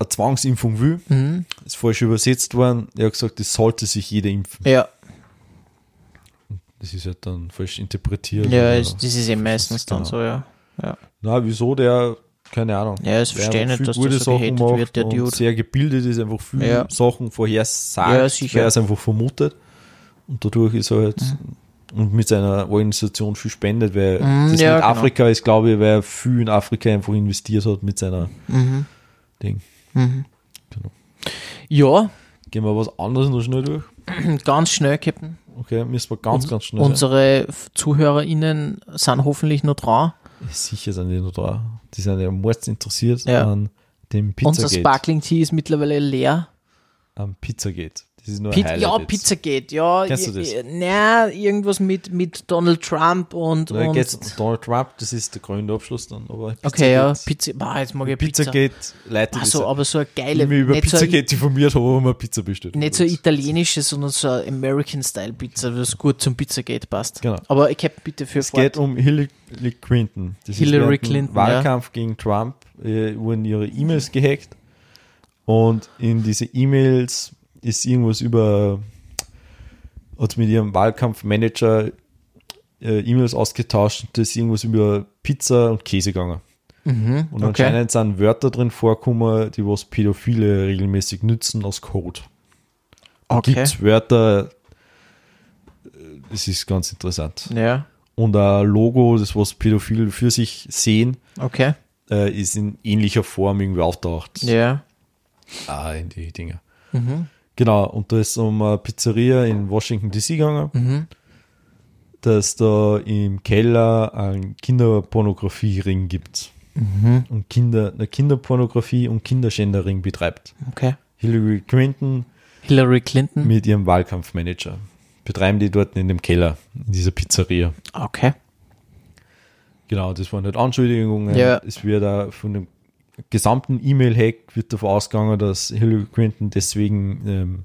eine Zwangsimpfung will, Mhm. ist falsch übersetzt worden. Er hat gesagt, das sollte sich jeder impfen. Ja, Das ist halt dann falsch interpretiert. ja, ist, das ist eh meistens dann Genau. so, ja. ja. Na, wieso der, keine Ahnung. Ja, es der verstehe nicht, dass das so Sachen gehatet wird, macht der Dude. sehr gebildet ist, einfach viel Ja. Sachen vorhersagt, Ja, sicher. weil er es einfach vermutet. Und dadurch ist er halt und mit seiner Organisation viel spendet, weil Mhm, das ja, mit genau. Afrika ist, glaube ich, weil er viel in Afrika einfach investiert hat mit seiner Mhm. Ding. Mhm. Genau. Ja, Gehen wir was anderes noch schnell durch. ganz schnell, Captain. Okay, müssen wir ganz, Uns- ganz schnell sein. Unsere F- ZuhörerInnen sind hoffentlich noch dran. Sicher sind die noch da. Die sind ja mords interessiert Ja. an dem Unser Pizzagate. Sparkling Tea ist mittlerweile leer. Am Pizzagate. Highlight ja. Pizzagate, ja. Kennst du das? Na, irgendwas mit, mit Donald Trump und. Da und Donald Trump, das ist der grüne Abschluss dann. Aber okay, ja, Pizzagate- Pizza. Boah, jetzt mag ich Pizza. Pizzagate leitet Ach das so, ein. aber so eine Ich geile, habe mich über nicht, so, Pizzagate informiert, habe aber mal Pizza bestellt. nicht so italienische, sondern so eine American-Style-Pizza, das gut zum Pizzagate passt. Genau. Aber ich hab bitte für Es geht um Hillary Clinton. Das Hillary Clinton, Wahlkampf gegen Trump äh, wurden ihre E-Mails gehackt und in diese E-Mails ist irgendwas über hat mit ihrem Wahlkampfmanager äh, E-Mails ausgetauscht und da ist irgendwas über Pizza und Käse gegangen. Mhm, Und okay. anscheinend sind Wörter drin vorkommen, die was Pädophile regelmäßig nützen als Code. Okay. gibt es Wörter, äh, das ist ganz interessant. Ja, Und ein Logo, das was Pädophile für sich sehen, okay. äh, ist in ähnlicher Form irgendwie auftaucht. Ja. Ah, in die Dinger. Mhm. Genau, und da ist um eine Pizzeria in Washington DC gegangen, Mhm. dass da im Keller einen Kinderpornografie-Ring gibt. Mhm. Und Kinder, eine Kinderpornografie und Kinderschänderring betreibt. Okay. Hillary Clinton Hillary Clinton. mit ihrem Wahlkampfmanager betreiben die dort in dem Keller, in dieser Pizzeria. Okay. Genau, das waren halt Anschuldigungen. Ja. Es wird da von dem gesamten E-Mail-Hack wird davon ausgegangen, dass Hillary Clinton deswegen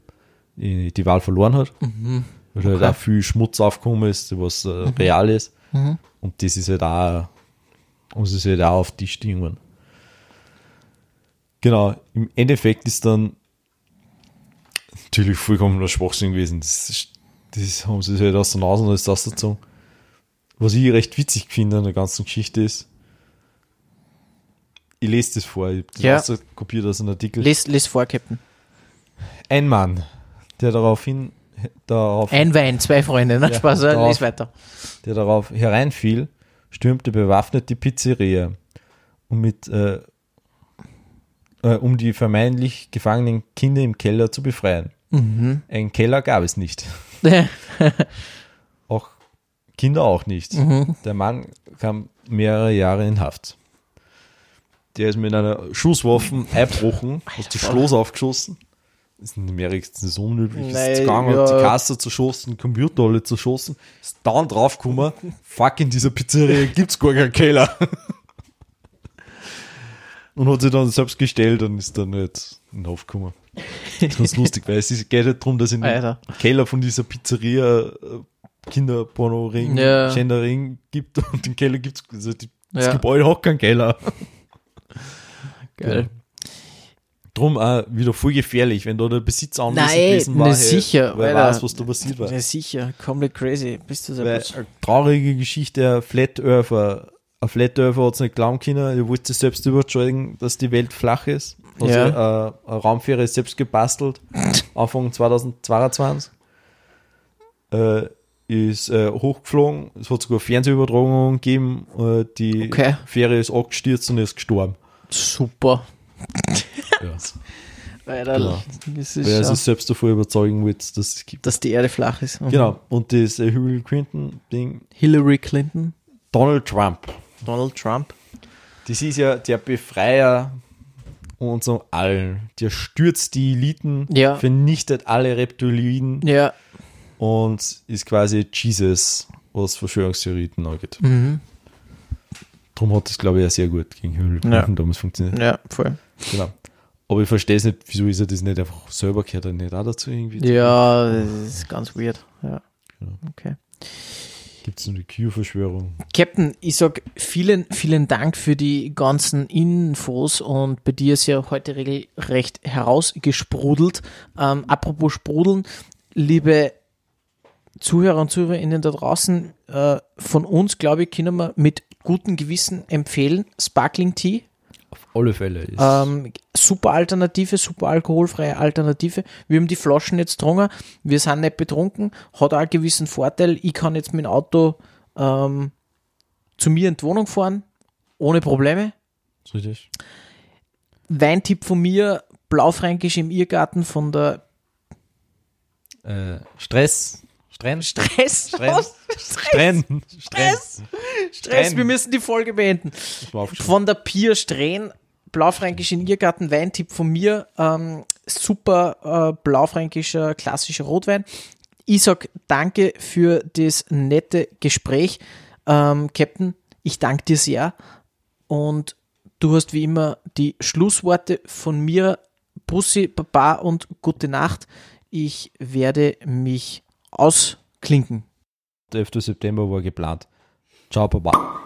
ähm, die Wahl verloren hat. Weil halt Okay. auch viel Schmutz aufgekommen ist, was äh, real ist. Mhm. Und das ist halt auch, und es ist halt auch auf die Stimmung. Genau, im Endeffekt ist dann natürlich vollkommener Schwachsinn gewesen. Das, ist- das haben sie sich halt aus der Nase als das dazu. Was ich recht witzig finde an der ganzen Geschichte ist, ich lese das vor, ich habe das Ja. ja. kopiert aus einem Artikel. Les, les vor, Captain. Ein Mann, der daraufhin, darauf, Ein Wein, zwei Freunde, ne? Spaß, darauf. les weiter. der darauf hereinfiel, stürmte bewaffnet die Pizzeria, um, mit, äh, äh, um die vermeintlich gefangenen Kinder im Keller zu befreien. Mhm. Einen Keller gab es nicht. Auch Kinder auch nicht. Mhm. Der Mann kam mehrere Jahre in Haft. Der ist mit einer Schusswaffe einbrochen, hat das Schloss aufgeschossen. Das ist in Amerika das unüblich. Ist Nein, gegangen, ja. hat die Kasse zerschossen, Computer alle zerschossen. Ist dann draufgekommen, fuck, in dieser Pizzeria gibt's gar keinen Keller. Und hat sich dann selbst gestellt und ist dann nicht in den Hof gekommen. Das ist ganz lustig, weil es geht nicht darum, dass in den Alter. Keller von dieser Pizzeria äh, Kinderporno-Ring, Ja. Gender-Ring gibt und den Keller gibt's, also die, das Ja. Gebäude hat keinen Keller. Geil. Drum auch wieder voll gefährlich, wenn da der Besitz anwesend Nein, gewesen war. sicher, Wer Alter. weiß, was da passiert war. Sicher, komplett crazy. Bist du Weil, selbst. eine traurige Geschichte, ein Flat Earther. Ein Flat Earther hat es nicht glauben können, er wollte sich selbst überzeugen, dass die Welt flach ist. Also Ja. äh, eine Raumfähre ist selbst gebastelt, Anfang 2022. Äh, ist äh, hochgeflogen, es hat sogar Fernsehübertragungen gegeben, äh, die Okay. Fähre ist abgestürzt und ist gestorben. Super. Ja. Genau. Weil ist er ja, sich selbst davor überzeugen wollte, dass es gibt. dass die Erde flach ist. Mhm. Genau, und das äh, Hillary Clinton-Ding, Hillary Clinton, Donald Trump. Donald Trump. Das ist ja der Befreier und so allen. Der stürzt die Eliten, Ja. vernichtet alle Reptilien Ja. und ist quasi Jesus, was Verschwörungstheorien angeht. Mhm. Darum hat das, glaube ich, auch sehr gut gegen Hillary Ja. Damals funktioniert. Ja, voll. Genau. Aber ich verstehe es nicht, wieso ist er das nicht einfach selber gehört, er nicht auch dazu irgendwie? Ja, das ist ganz weird. Ja. Genau. Okay. Gibt es die Q-Verschwörung? Captain, ich sag vielen, vielen Dank für die ganzen Infos und bei dir ist ja heute regelrecht herausgesprudelt. Ähm, apropos Sprudeln, liebe Zuhörer und Zuhörerinnen da draußen, äh, von uns, glaube ich, können wir mit gutem Gewissen empfehlen, Sparkling Tea. Auf alle Fälle. Ist Ähm, super Alternative, super alkoholfreie Alternative. Wir haben die Flaschen jetzt getrunken, wir sind nicht betrunken, hat auch einen gewissen Vorteil. Ich kann jetzt mit dem Auto ähm, zu mir in die Wohnung fahren, ohne Probleme. richtig. Weintipp von mir, Blaufränkisch im Irrgarten von der Äh, Stress. Stress. Stress. Stress. Stress. Stress. Stress. Wir müssen die Folge beenden. Von der Pier Strähn, Blaufränkisch in Irrgarten, Weintipp von mir. Ähm, super äh, blaufränkischer, klassischer Rotwein. Ich sag danke für das nette Gespräch. Ähm, Captain, ich danke dir sehr. Und du hast wie immer die Schlussworte von mir. Bussi, Baba und gute Nacht. Ich werde mich ausklinken. Der 11. September war geplant. Ciao, Baba.